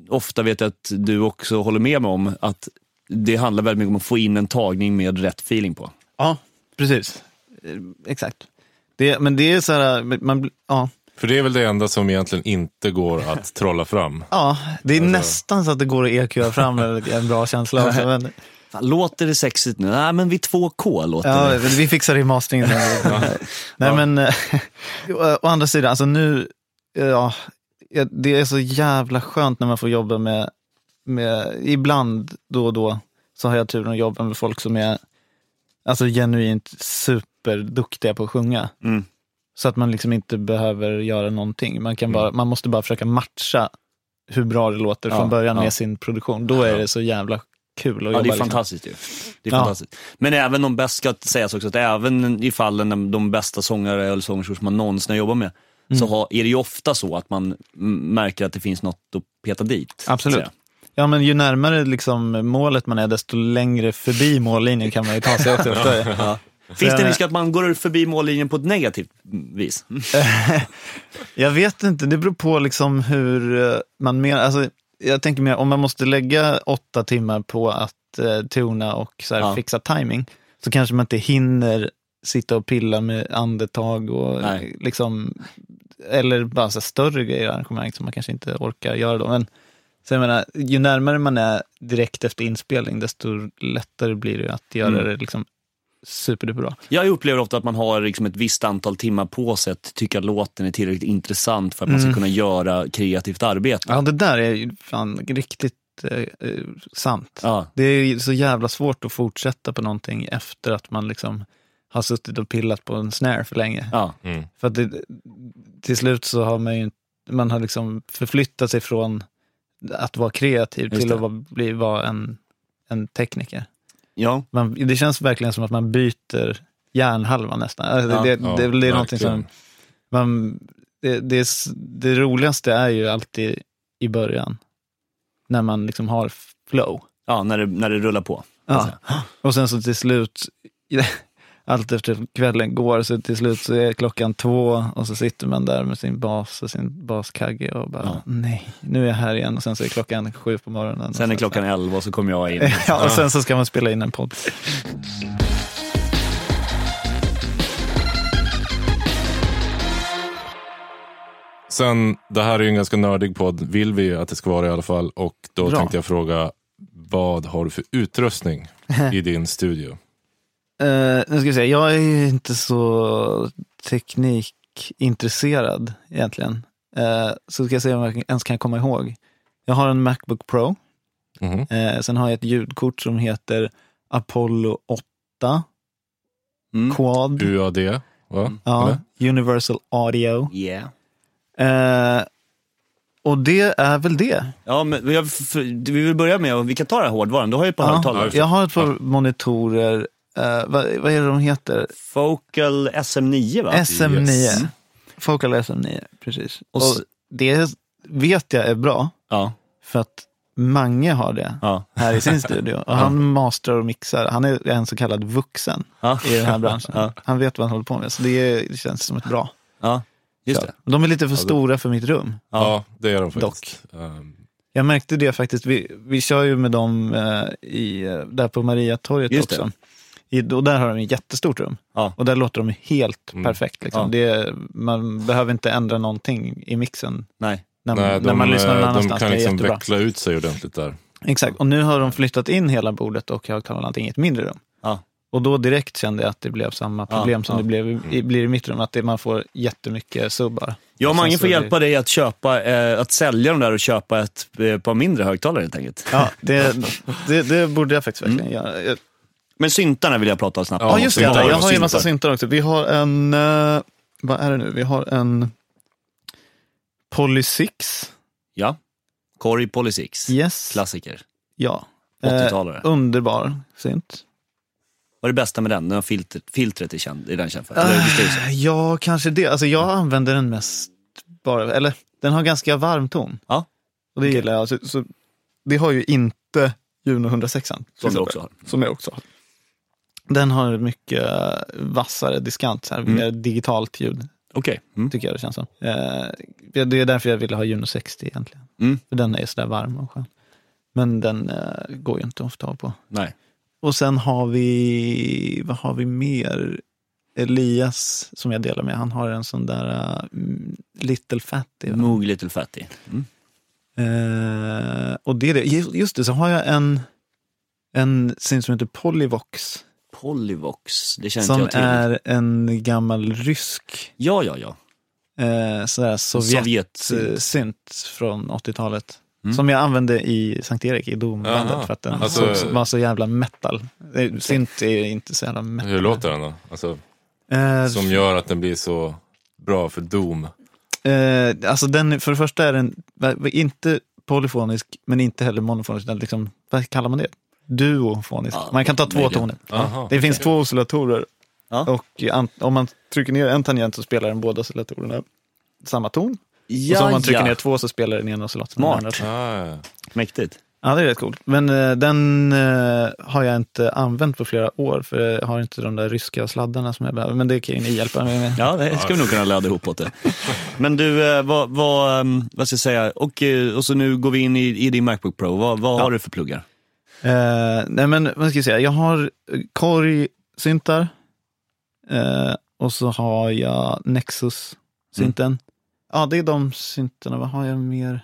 ofta, vet jag att du också håller med mig om, att det handlar väldigt mycket om att få in en tagning med rätt feeling på. Ja, precis. Exakt. Det, men det är så här, man, ja. För det är väl det enda som egentligen inte går att trolla fram. *laughs* ja, det är Alltså- nästan så att det går att EQa fram en bra känsla *laughs* också. Men, Fan, låter det sexigt nu? Nej, men vid 2K låter ja, det. vi fixar det i masteringen. *laughs* Nej, men eh, å andra sidan, alltså nu, eh, ja, ja, det är så jävla skönt när man får jobba med, med, ibland då och då så har jag turen att jobba med folk som är alltså genuint superduktiga på att sjunga. Mm. Så att man liksom inte behöver göra någonting. Man, kan bara, man måste bara försöka matcha hur bra det låter Ja, från början ja. med sin produktion. Då är det så jävla kul att Ja, jobba. det är liksom. fantastiskt ju. Det är Ja. fantastiskt. Men även de bästa, ska sägas också, att även i fallen när de bästa sångare eller sångerskor som man någonsin har jobbat med, Mm. så har, är det ju ofta så att man märker att det finns något att peta dit. Absolut. Ja, men ju närmare liksom målet man är, desto längre förbi mållinjen kan man ju ta sig också. *laughs* Ja. Finns det en risk att man går förbi mållinjen på ett negativt vis? *laughs* Jag vet inte, det beror på liksom hur eh, man menar. Alltså, jag tänker mer om man måste lägga åtta timmar på att eh, tona och så här, Ja. fixa timing så kanske man inte hinner sitta och pilla med andetag och Nej. liksom, eller bara så här, större grejer arrangemang som man kanske inte orkar göra då. Men så jag menar, ju närmare man är direkt efter inspelning, desto lättare blir det att göra Mm. det liksom superduperbra. Jag upplever ofta att man har liksom ett visst antal timmar på sig att tycka att låten är tillräckligt intressant för att man ska Mm. kunna göra kreativt arbete. Ja, det där är ju fan riktigt eh, eh, sant. Ja. Det är ju så jävla svårt att fortsätta på någonting efter att man liksom har suttit och pillat på en snare för länge. Ja. Mm. För att det, till slut så har man ju man har liksom förflyttat sig från att vara kreativ Just till det. att vara, bli, vara en, en tekniker. Ja. Man, det känns verkligen som att man byter hjärnhalva nästan. Alltså Ja, det, det, ja, det, är väl- det är någonting som man, det, det, det roligaste är ju alltid i början. När man liksom har flow. ja, när det, när det rullar på. Ja. Och sen så till slut, allt efter kvällen går, så till slut så är klockan två och så sitter man där med sin bas och sin baskagge och bara, Ja. nej, nu är jag här igen. Och sen så är klockan sju på morgonen. Sen är klockan 11 och så kommer jag in. *laughs* Ja, och sen så ska man spela in en podd. Sen, det här är ju en ganska nördig podd, vill vi att det ska vara i alla fall. Och då Bra. tänkte jag fråga, vad har du för utrustning i *laughs* din studio? Uh, nu ska vi se, jag är ju inte så teknikintresserad egentligen. Uh, så ska jag se om jag ens kan komma ihåg. Jag har en Macbook Pro. Mhm. Eh, sen har jag ett ljudkort som heter Apollo 8 Mm. Quad. UAD, va? Ja? Universal Audio. Yeah. Och det är väl det. Ja, men jag, för, vi vill börja med, och vi kan ta den här hårdvaran. Du har ju ett par Ja, högtalare. Ja, jag har ett par monitorer. Eh, vad, vad är det de heter? Focal SM9 va? SM9. Yes. Focal SM9, precis. Och Och, det vet jag är bra, Ja. för att Mange har det Ja. här i sin *laughs* studio. Och han masterar och mixar. Han är en så kallad vuxen Ja. i den här branschen. *laughs* Ja. Han vet vad han håller på med, så det, är, det känns som ett bra. ja, just det. De är lite för stora för mitt rum. Ja, det är de faktiskt. Um, Jag märkte det faktiskt. Vi, vi kör ju med dem eh, i, eh, där på Mariatorget Just det. I, och där har de ett jättestort rum. Ja. Och där låter de helt Mm. perfekt. Liksom. Ja. Det, man behöver inte ändra någonting i mixen Nej. när, nej, när de, man lyssnar någon eh, de annanstans. kan det är liksom veckla ut sig ordentligt där. Exakt. Och nu har de flyttat in hela bordet och högtalarna allting i ett mindre rum. Ja. Och då direkt kände jag att det blev samma Ja, problem som ja. det blev i, blir i mitt rum. Att det, man får jättemycket subbar. Jag och Mange får det- hjälpa dig att köpa, eh, att sälja de där och köpa ett eh, par mindre högtalare helt enkelt. Ja, det, det, det borde jag faktiskt verkligen Mm. göra. Men syntarna vill jag prata om snabbt. Ja, just det. syntar. Jag har ju en massa syntar. också. Vi har en, eh, vad är det nu? Vi har en Poly 6. Ja. Corey Polysix. Yes. Klassiker. Ja. Eh, 80-talare. underbar synt. Vad är det bästa med den? den har filtret, filtret är, känd, är den känd för? Så? Eh, ja, kanske det. Alltså jag använder den mest bara, eller den har ganska varm ton. Ja. Och det gillar jag. Så, så, det har ju inte Juno 106 Som du också har. Som jag också har. Den har mycket vassare diskant, så här, Mm. mer digitalt ljud, Okej. Mm. tycker jag det känns som. Eh, det är därför jag ville ha Juno 60 egentligen. Mm. För den är sådär varm och skön. Men den eh, går ju inte ofta att ha på. Nej. Och sen har vi, vad har vi mer? Elias som jag delar med, han har en sån där uh, Little Fatty. va? Moog Little Fatty. Mm. Eh, och det är det. Just det, så har jag en, en synt som heter Polyvox. Polyvox, det känner Som jag till. är en gammal rysk Ja, ja, ja. eh, sådär Sovjet. Sovjet-synt från 80-talet. Mm. Som jag använde i Sankt Erik i dombandet Jaha. för att den Alltså- så, var så jävla metal. Eh, Synt är inte så jävla metal. Hur låter den då? Alltså, Eh, som gör att den blir så bra för Doom. Eh, alltså den, för det första är den inte polyfonisk, men inte heller monofonisk. Liksom, vad kallar man det? Duofonisk. Ja, man kan ta två toner. Aha. Det finns två oscillatorer Ja. och om man trycker ner en tangent så spelar den båda oscillatorerna samma ton. Ja, och så om man trycker ja. ner två så spelar den ena oscillatorn den andra. Ah. Mäktigt. Ja, det är rätt coolt. Men eh, den eh, har jag inte använt på flera år, för jag har inte de där ryska sladdarna som jag behöver. Men det kan ju ni hjälpa mig med. Ja, det ska vi nog kunna ladda ihop åt det. Men du, eh, vad, vad, ehm, vad ska jag säga, och, eh, och så nu går vi in i, i din Macbook Pro. Vad, vad Ja. har du för pluggar? Eh, nej men vad ska jag säga, jag har eh, korg-syntar eh, och så har jag Nexus-synten. Ja, det är de syntarna. Vad har jag mer?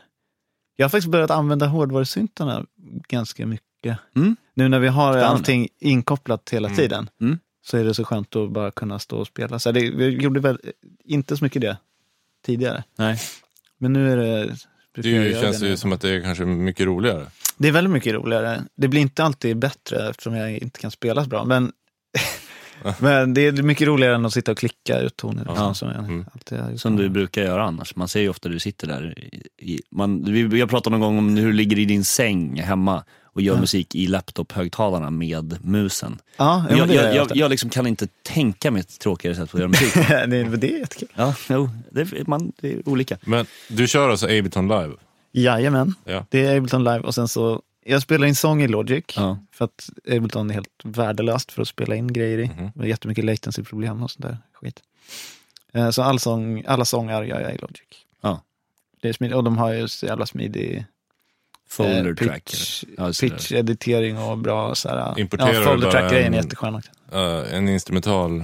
Jag har faktiskt börjat använda hårdvarusyntarna ganska mycket. Mm. Nu när vi har Spännande. allting inkopplat hela Mm. tiden Mm. så är det så skönt att bara kunna stå och spela. Så det, vi gjorde väl inte så mycket det tidigare. Nej. Men nu är det... Det känns ju som att det är kanske mycket roligare. Det är väldigt mycket roligare. Det blir inte alltid bättre eftersom jag inte kan spela så bra. Men, *laughs* men det är mycket roligare än att sitta och klicka ut toner. liksom, Ja. som jag Mm. alltid. Som du brukar göra annars. Man ser ju ofta du sitter där. I, man, har pratat någon gång om hur du ligger i din säng hemma och gör Ja. musik i laptop-högtalarna med musen. Ja, ja, jag, jag, jag, jag, jag liksom kan inte tänka mig ett tråkigare sätt att göra musik. *laughs* det, det är jättekul. ja, jo, det, är- man, det är olika. Men du kör alltså Ableton Live? Jajamän, Ja. det är Ableton Live och sen så, jag spelar in sång i Logic. Ja. För att Ableton är helt värdelöst för att spela in grejer i. Det är jättemycket latency-problem och sånt där skit. Eh, Så all sång, alla sånger gör jag i Logic. Ja. Det är smidigt, och de har ju så jävla smidig Folder eh, pitch? Ja, där. pitch-editering och bra så här, Importerar ja, folder track-grejen är en- jätteskön också. Eh, en instrumental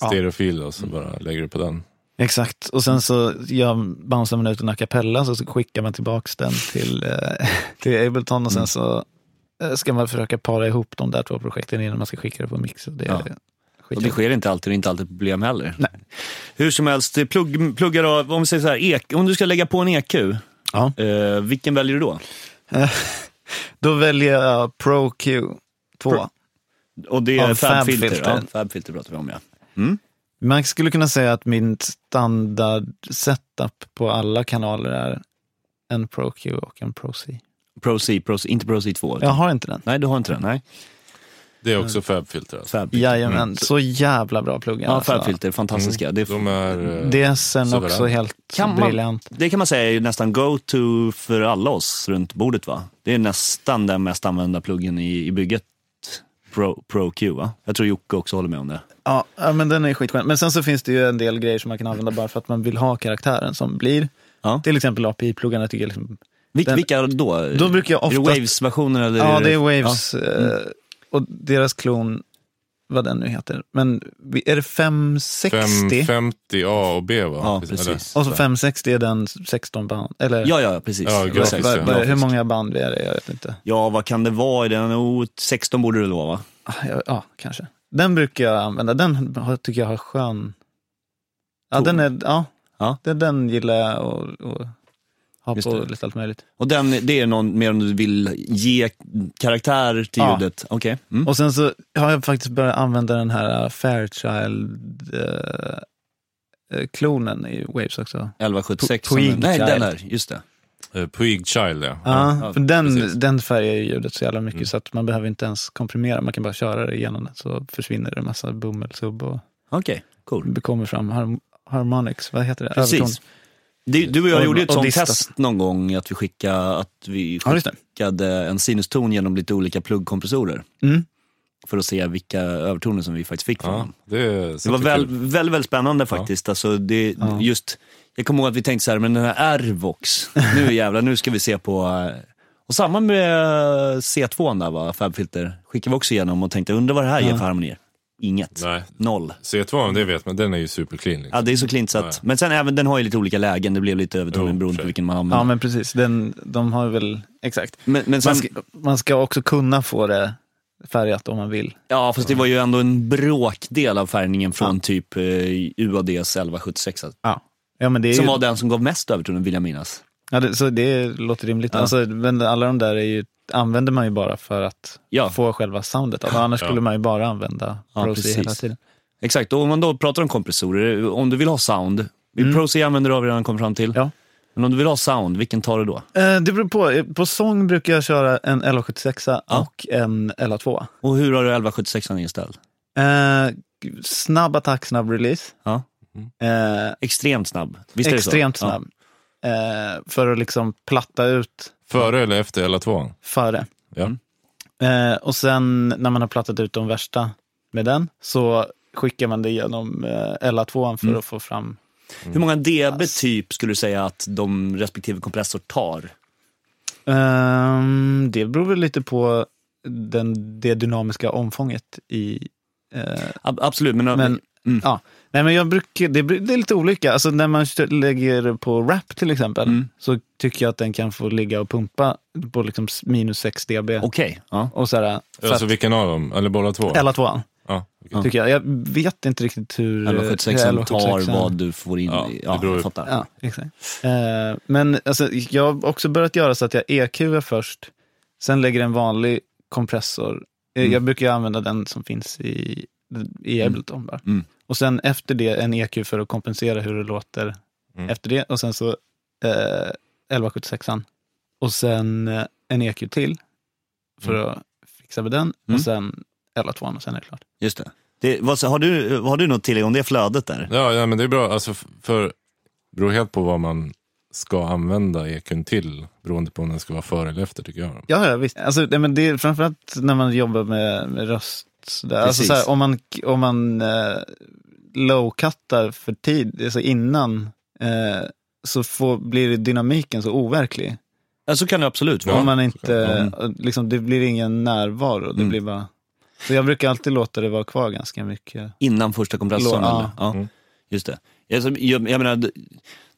Ja. stereofil och så bara lägger du på den. Exakt, och sen så gör, bouncear man ut en a cappella så skickar man tillbaks den till, eh, *laughs* till Ableton och sen Mm. så eh, ska man försöka para ihop de där två projekten innan man ska skicka det på mix. Och det, Ja. Och det sker inte alltid, det är inte alltid problem heller. Nej. Hur som helst, det plugg, pluggar av, om vi säger så här, ek, om du ska lägga på en EQ, Ja. eh, vilken väljer du då? *laughs* Då väljer jag Pro Q2. Pro- Och det är Ja, Fabfilter. Fabfilter. Ja, Fabfilter pratar vi om ja. Mm. Man skulle kunna säga att min standard setup på alla kanaler är en Pro Q och en Pro C. Pro C, Pro C, inte Pro C2. Jag har inte den. Nej, du har inte den. Nej. Det är också Fabfilter alltså. Fabfilter. Jajamän, Mm. så jävla bra pluggar. Ja, alltså. Fabfilter, fantastiska. Det, De är... eh, Det är också helt Kan man- briljant. det kan man säga är ju nästan go-to för alla oss runt bordet va? Det är nästan den mest använda pluggen i, i bygget. Pro, Pro Q va? Jag tror Jocke också håller med om det. Ja, men den är skitskön. Men sen så finns det ju en del grejer som man kan använda bara för att man vill ha karaktären som blir. Ja. Till exempel API-pluggarna tycker jag liksom, Vil, Den- vilka då? Då brukar jag Är det Waves-versioner eller? Ja, det är Waves. Ja. Mm. eh, Och deras klon, vad den nu heter. Men är det 560? 550 A och B va? Ja, precis. Och så 560 är den 16 band. Eller Ja, ja, precis. Ja, vad- grafisk, vad- ja. vad- hur många band är det? Jag vet inte. Ja, vad kan det vara i den? Oh, 16 borde det vara va? Ah, Ja, ja, kanske. Den brukar jag använda. Den tycker jag har skön... Ja, Ton. den är, ja, Ja. Den, den gillar jag och, och ha Just på det. lite allt möjligt. Och den, det är någon mer om du vill ge karaktär till Ja. ljudet? Okej. Mm. Och sen så har jag faktiskt börjat använda den här Fairchild-klonen i Waves också. 1176. Puig som- Nej, den där. Just det. Uh, Puig Child ja. Ja, ja, för den, precis. den färgar ju ljudet så jävla mycket Mm. så att man behöver inte ens komprimera, man kan bara köra det igenom det så försvinner det en massa bomullsubb och Okej, cool. det kommer fram harm, harmonics, vad heter det? Precis. Överton. Du, du och jag Och- gjorde ett och sånt test någon gång, att vi skickade, att vi Ja, skickade en sinuston genom lite olika pluggkompressorer. Mm. för att se vilka övertoner som vi faktiskt fick från Ja, honom. det, Det var väl, väldigt, väldigt spännande faktiskt. Alltså, det, Ja. just, jag kommer ihåg att vi tänkte så här, men den här Airvox, nu jävlar, nu ska vi se på... eh, Och samma med C2 där va, Fabfilter, skickade vi också igenom och tänkte, undrar vad det här ger för harmonier? Inget. Nej, Noll. C2, det vet man, den är ju superclean. Liksom. Ja, det är så klint så att, men sen även, den har ju lite olika lägen, det blev lite övertoning Jo, beroende på vilken man använder. Ja, men precis. Den, de har väl, exakt. men, men sen, Man ska, man ska också kunna få det färgat om man vill. ja, fast det var ju ändå en bråkdel av färgningen från Ja. typ eh, UADs 1176. Ja, ja men det är Som ju, var den som gav mest övertoning vill jag minnas. ja, det, så det låter rimligt. Ja. Alltså, men alla de där är ju, använder man ju bara för att Ja. få själva soundet. Alltså, annars Ja. skulle man ju bara använda Ja, Pro C precis. hela tiden. Exakt, och om man då pratar om kompressorer, om du vill ha sound, mm. Pro C använder du vi redan kommit fram till. Ja. Men om du vill ha sound, vilken tar du då? Eh, det beror på. På sång brukar jag köra en 1176 Ja. och en 11.2. Och hur har du 1176 inställd? Eh, snabb attack, snabb release. Ja. Eh, Extremt snabb. Visst är det så? extremt Ja. snabb. Eh, för att liksom platta ut Före eller efter L2? före. Ja. Mm. Eh, och sen när man har plattat ut de värsta med den så skickar man det genom eh, LA2 för Mm. att få fram Hur många dB typ skulle du säga att de respektive kompressor tar? Ehm, det beror väl lite på den, det dynamiska omfånget i... Ab- absolut, men, men, Mm. ja. Nej, men jag brukar, det, det är lite olika. Alltså, när man lägger på rap till exempel Mm. så tycker jag att den kan få ligga och pumpa på liksom minus 6 dB. okej. Ja. Och så här, för Alltså vilken av dem? Eller båda två? LA2 Ja, okej. tycker jag. Jag vet inte riktigt hur... hur 1176 tar 1176 vad du får in. Ja, i- det jag. Ja, exakt. Eh, men alltså, jag har också börjat göra så att jag EQar först, sen lägger en vanlig kompressor. Eh, Mm. Jag brukar använda den som finns i, i Ableton bara. Mm. Och sen efter det en EQ för att kompensera hur det låter Mm. efter det. Och sen så eh, 1176an. Och sen eh, en EQ till för Mm. att fixa med den. Mm. Och sen 11 och sen är det klart. Just det. det vad, så har, du, har du något tillägg om det flödet där? Ja, ja, men det är bra. Alltså, för det beror helt på vad man ska använda EQn till. Beroende på om den ska vara före eller efter tycker jag. Ja, ja visst. Alltså, nej, men det är framförallt när man jobbar med, med röst. Sådär. Alltså, Precis. såhär, om man, om man eh, low-cuttar för tid, alltså innan, eh, så får, blir dynamiken så overklig. Ja, så kan det absolut vara. om man inte, Mm. liksom, det blir ingen närvaro. Det Mm. blir bara, så jag brukar alltid låta det vara kvar ganska mycket. Innan första kompressorn? Ja. Ja, Mm. just det. Alltså, jag, jag menar,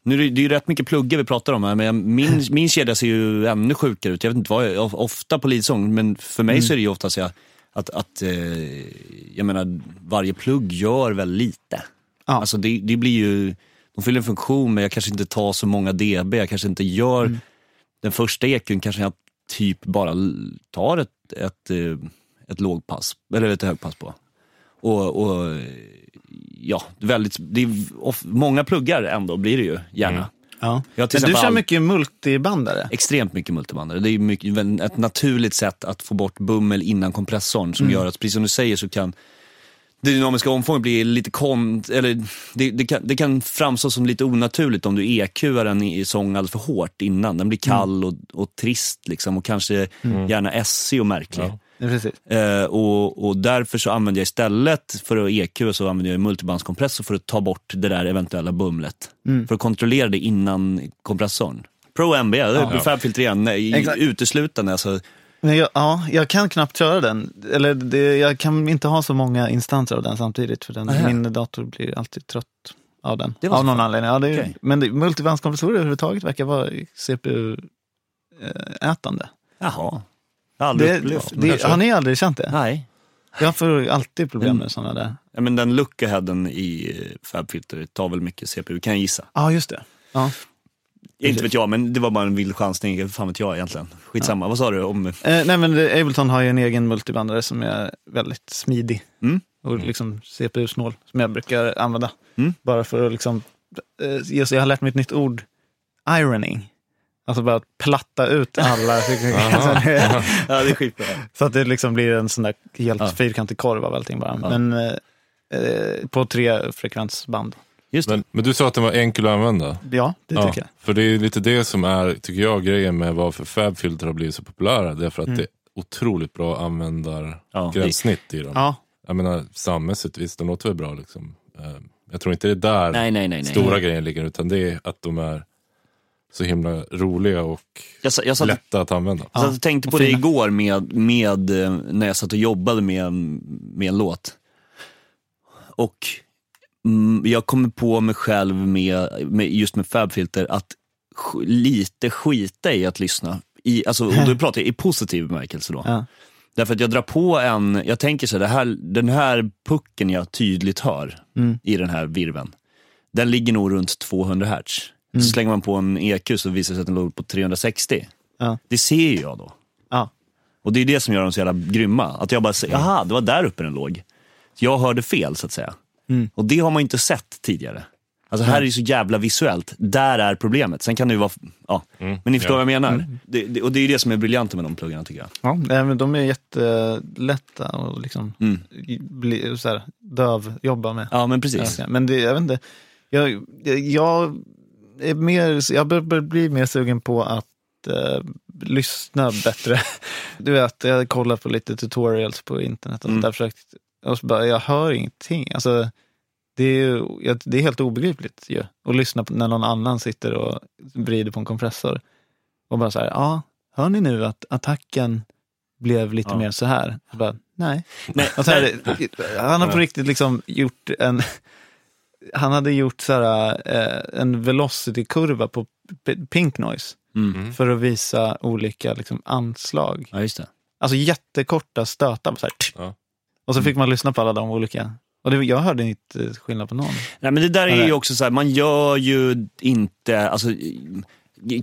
nu är det, det är ju rätt mycket pluggar vi pratar om här, men jag- min, *laughs* min kedja ser ju ännu sjukare ut. Jag vet inte vad, jag, ofta på leadsång, men för mig så är det ju oftast jag, att, att eh, jag menar, varje plugg gör väl lite. Ja. Alltså det, det blir ju, de fyller en funktion, men jag kanske inte tar så många dB, jag kanske inte gör, den första ekun kanske jag typ bara tar ett, ett, eh, ett lågpass, eller ett högpass på. Och, och ja, väldigt, det är of, många pluggar ändå blir det ju gärna. Mm. Ja. Men du kör all- mycket multibandare? Extremt mycket multibandare. Det är mycket, ett naturligt sätt att få bort bummel innan kompressorn som gör att, precis som du säger, så kan det dynamiska omfånget bli lite kon... Eller det, det, kan, det kan framstå som lite onaturligt om du EQar en i sång alldeles för hårt innan. Den blir kall och, och trist liksom och kanske gärna essig och märklig. Ja. Eh, och, och därför så använder jag istället för att EQ så använder jag multibandskompressor för att ta bort det där eventuella bumlet. Mm. För att kontrollera det innan kompressorn. Pro MB, Ja. Fabfilter igen, uteslutande. Alltså, Men jag, ja, jag kan knappt köra den. Eller det, jag kan inte ha så många instanser av den samtidigt. För den, Aha. min dator blir alltid trött av den. Av någon fan. anledning. Ja, det är, Okej. Men multibandskompressorer överhuvudtaget verkar vara CPU-ätande. jaha. Aldrig Det, upplevt det. har ni aldrig känt det? Nej. Jag får alltid problem Mm. med sådana där. Ja, men den lookaheaden i Fabfilter tar väl mycket CPU, kan jag gissa. Ja, just det. Ja. Inte vet jag, men det var bara en vild chansning. Fan vet jag egentligen. Skitsamma. Vad sa du om... Eh, nej, men Ableton har ju en egen multibandare som är väldigt smidig Mm? och liksom CPU-snål som jag brukar använda. Mm. Bara för att liksom, eh, jag har lärt mig ett nytt ord, ironing. Alltså bara att platta ut alla. *laughs* det- *laughs* Ja, det är skitbra. så att det liksom blir en sån där helt Ja. fyrkantig korv av allting bara. Ja. Men eh, på tre frekvensband. Just. Men, men du sa att den var enkel att använda? Ja, det Ja, tycker jag. för det är lite det som är, tycker jag, grejen med varför Fabfilter har blivit så populära. Det är för att Mm. det, otroligt bra Ja, användargränssnitt i dem. Ja, Jag menar soundmässigt, visst de låter väl bra liksom. Eh, Jag tror inte det är där Nej, nej, nej. nej. stora grejen ligger, utan det är att de är så himla roliga och Jag, sa- jag, satt, lätta att använda. jag satt och tänkte på det igår med, med, eh, när jag satt och jobbade med, med en låt. Och mm, jag kommer på mig själv med, med just med Fabfilter att sk- lite skita i att lyssna. I, alltså, och då *laughs* pratar jag i positiv bemärkelse då. ja. Därför att jag drar på en, jag tänker så här, det här den här pucken jag tydligt hör Mm. i den här virven, den ligger nog runt 200 hertz. Så slänger man på en EQ så visar det sig att den låg på 360. Ja. Det ser ju jag då. Ja. Och det är det som gör dem så jävla grymma. Att jag bara säger, jaha, det var där uppe den låg. Jag hörde fel så att säga. Mm. Och det har man ju inte sett tidigare. Alltså här är det så jävla visuellt. Där är problemet. Sen kan det ju vara, ja. Men ni förstår Ja. vad jag menar. Det, det, och det är ju det som är briljant med de pluggarna tycker jag. Ja, men de är jättelätta och liksom Mm. bli, så här, döv jobba med. Ja men precis. Ja, Men det, jag vet inte, jag, jag är mer, jag bör, bör bli mer sugen på att eh, lyssna bättre. *laughs* Du vet, jag kollar på lite tutorials på internet och Mm. där, försökt, och så bara, jag hör ingenting. Alltså, det är, ju- det är helt obegripligt ju, att lyssna på när någon annan sitter och vrider på en kompressor. Och bara så här, ja, hör ni nu att attacken blev lite Ja. mer så här? Bara, nej. Nej, här, *laughs* han har på riktigt liksom gjort en... Han hade gjort så här, eh, en velocity-kurva på Pink Noise Mm. för att visa olika liksom, anslag. Ja, just det. Alltså jättekorta stötar. Så här, Ja. Och så fick man lyssna på alla de olika. Och det, jag hörde inte skillnad på någon. Nej, men det där är Eller- ju också så här, man gör ju inte, alltså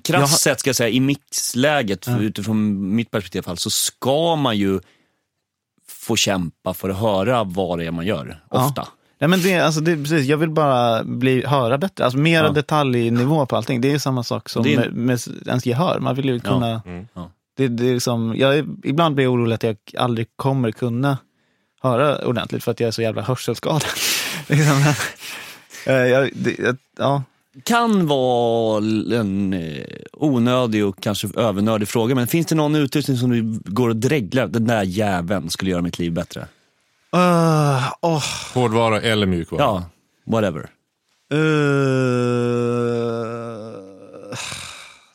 krasst sett ska jag säga, i mixläget, Ja. utifrån mitt perspektiv i alla fall, så ska man ju få kämpa för att höra vad det är man gör, Ja. Nej, men det, alltså det, precis, jag vill bara bli, höra bättre. Alltså mera Ja. detaljnivå på allting. Det är samma sak som Det är- med, med ens gehör. Man vill ju Ja. kunna... Mm. Ja. Det, det är som, jag ibland blir jag orolig att jag aldrig kommer kunna höra ordentligt för att jag är så jävla hörselskadad. *laughs* liksom, eh, jag, det, jag, ja, Kan vara en eh, onödig och kanske övernördig fråga, men finns det någon utrustning som du går och dreglar, den där jäveln skulle göra mitt liv bättre? Uh, åh, Hårdvara eller mjukvara? Ja, whatever. uh,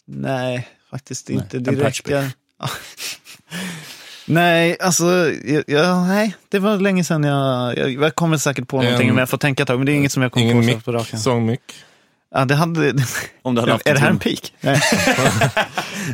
nej, faktiskt inte en direkt. Jag, *laughs* nej, alltså, jag, jag, nej, det var länge sedan jag, jag, jag kommer säkert på någonting En- om jag får tänka ett tag, men det är inget som jag kommer Ingen på så mick, sångmick? Ja, det hade, *laughs* Om du hade haft är det här en peak? *laughs* Nej.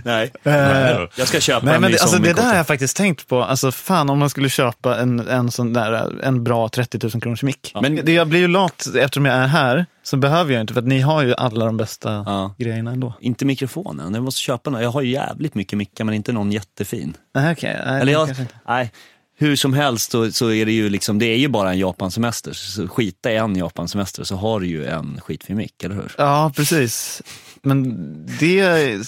Nej. *laughs* Eh, Jag ska köpa Nej, en men ny det, alltså, det där har jag faktiskt tänkt på. Alltså, fan om man skulle köpa en, en sån där, en bra 30 000 kronors mick. Men det, jag blir ju lat eftersom jag är här, så behöver jag inte, för att ni har ju alla de bästa Ja. grejerna ändå. Inte mikrofonen, jag måste köpa någon. Jag har ju jävligt mycket mickar men inte någon jättefin. Nej, okej. Nej, Eller jag, nej, hur som helst så, så är det ju liksom, det är ju bara en Japansemester. Så skita i en Japansemester så har du ju en skitfin mick, eller hur? Ja, precis. Men det är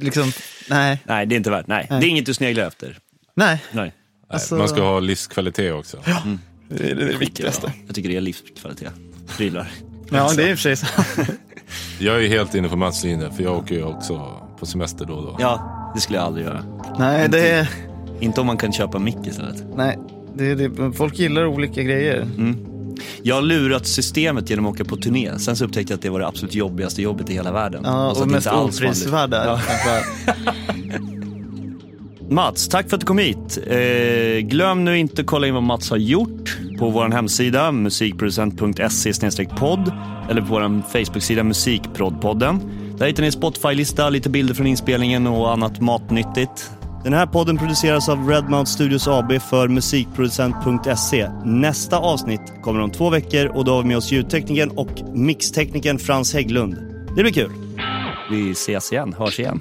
liksom, nej. Nej, det är inte värt, nej. Nej. Det är inget du sneglar efter. Nej, Nej. Alltså- Man ska ha livskvalitet också. det är det viktigaste. Jag tycker det är livskvalitet. Prylar. Ja, det är i och för sig så. *laughs* Jag är helt inne på Mats linje, för jag åker ju också på semester då och då. Ja, det skulle jag aldrig göra. Nej, det är, Inte om man kan köpa mick istället. nej, det det. Folk gillar olika grejer. Jag har lurat systemet genom att åka på turné. Sen så upptäckte jag att det var det absolut jobbigaste jobbet i hela världen. Ja, så och det mest oprisvärda. Ja. *laughs* Mats, tack för att du kom hit. Eh, glöm nu inte att kolla in vad Mats har gjort på vår hemsida musikproducent.se podd eller på vår Facebook-sida Musikproddpodden. Där hittar ni en Spotify-lista, lite bilder från inspelningen och annat matnyttigt. Den här podden produceras av Redmount Studios AB för musikproducent.se. Nästa avsnitt kommer om två veckor och då har vi med oss ljudteknikern och mixteknikern Frans Hägglund. Det blir kul. Vi ses igen, hörs igen.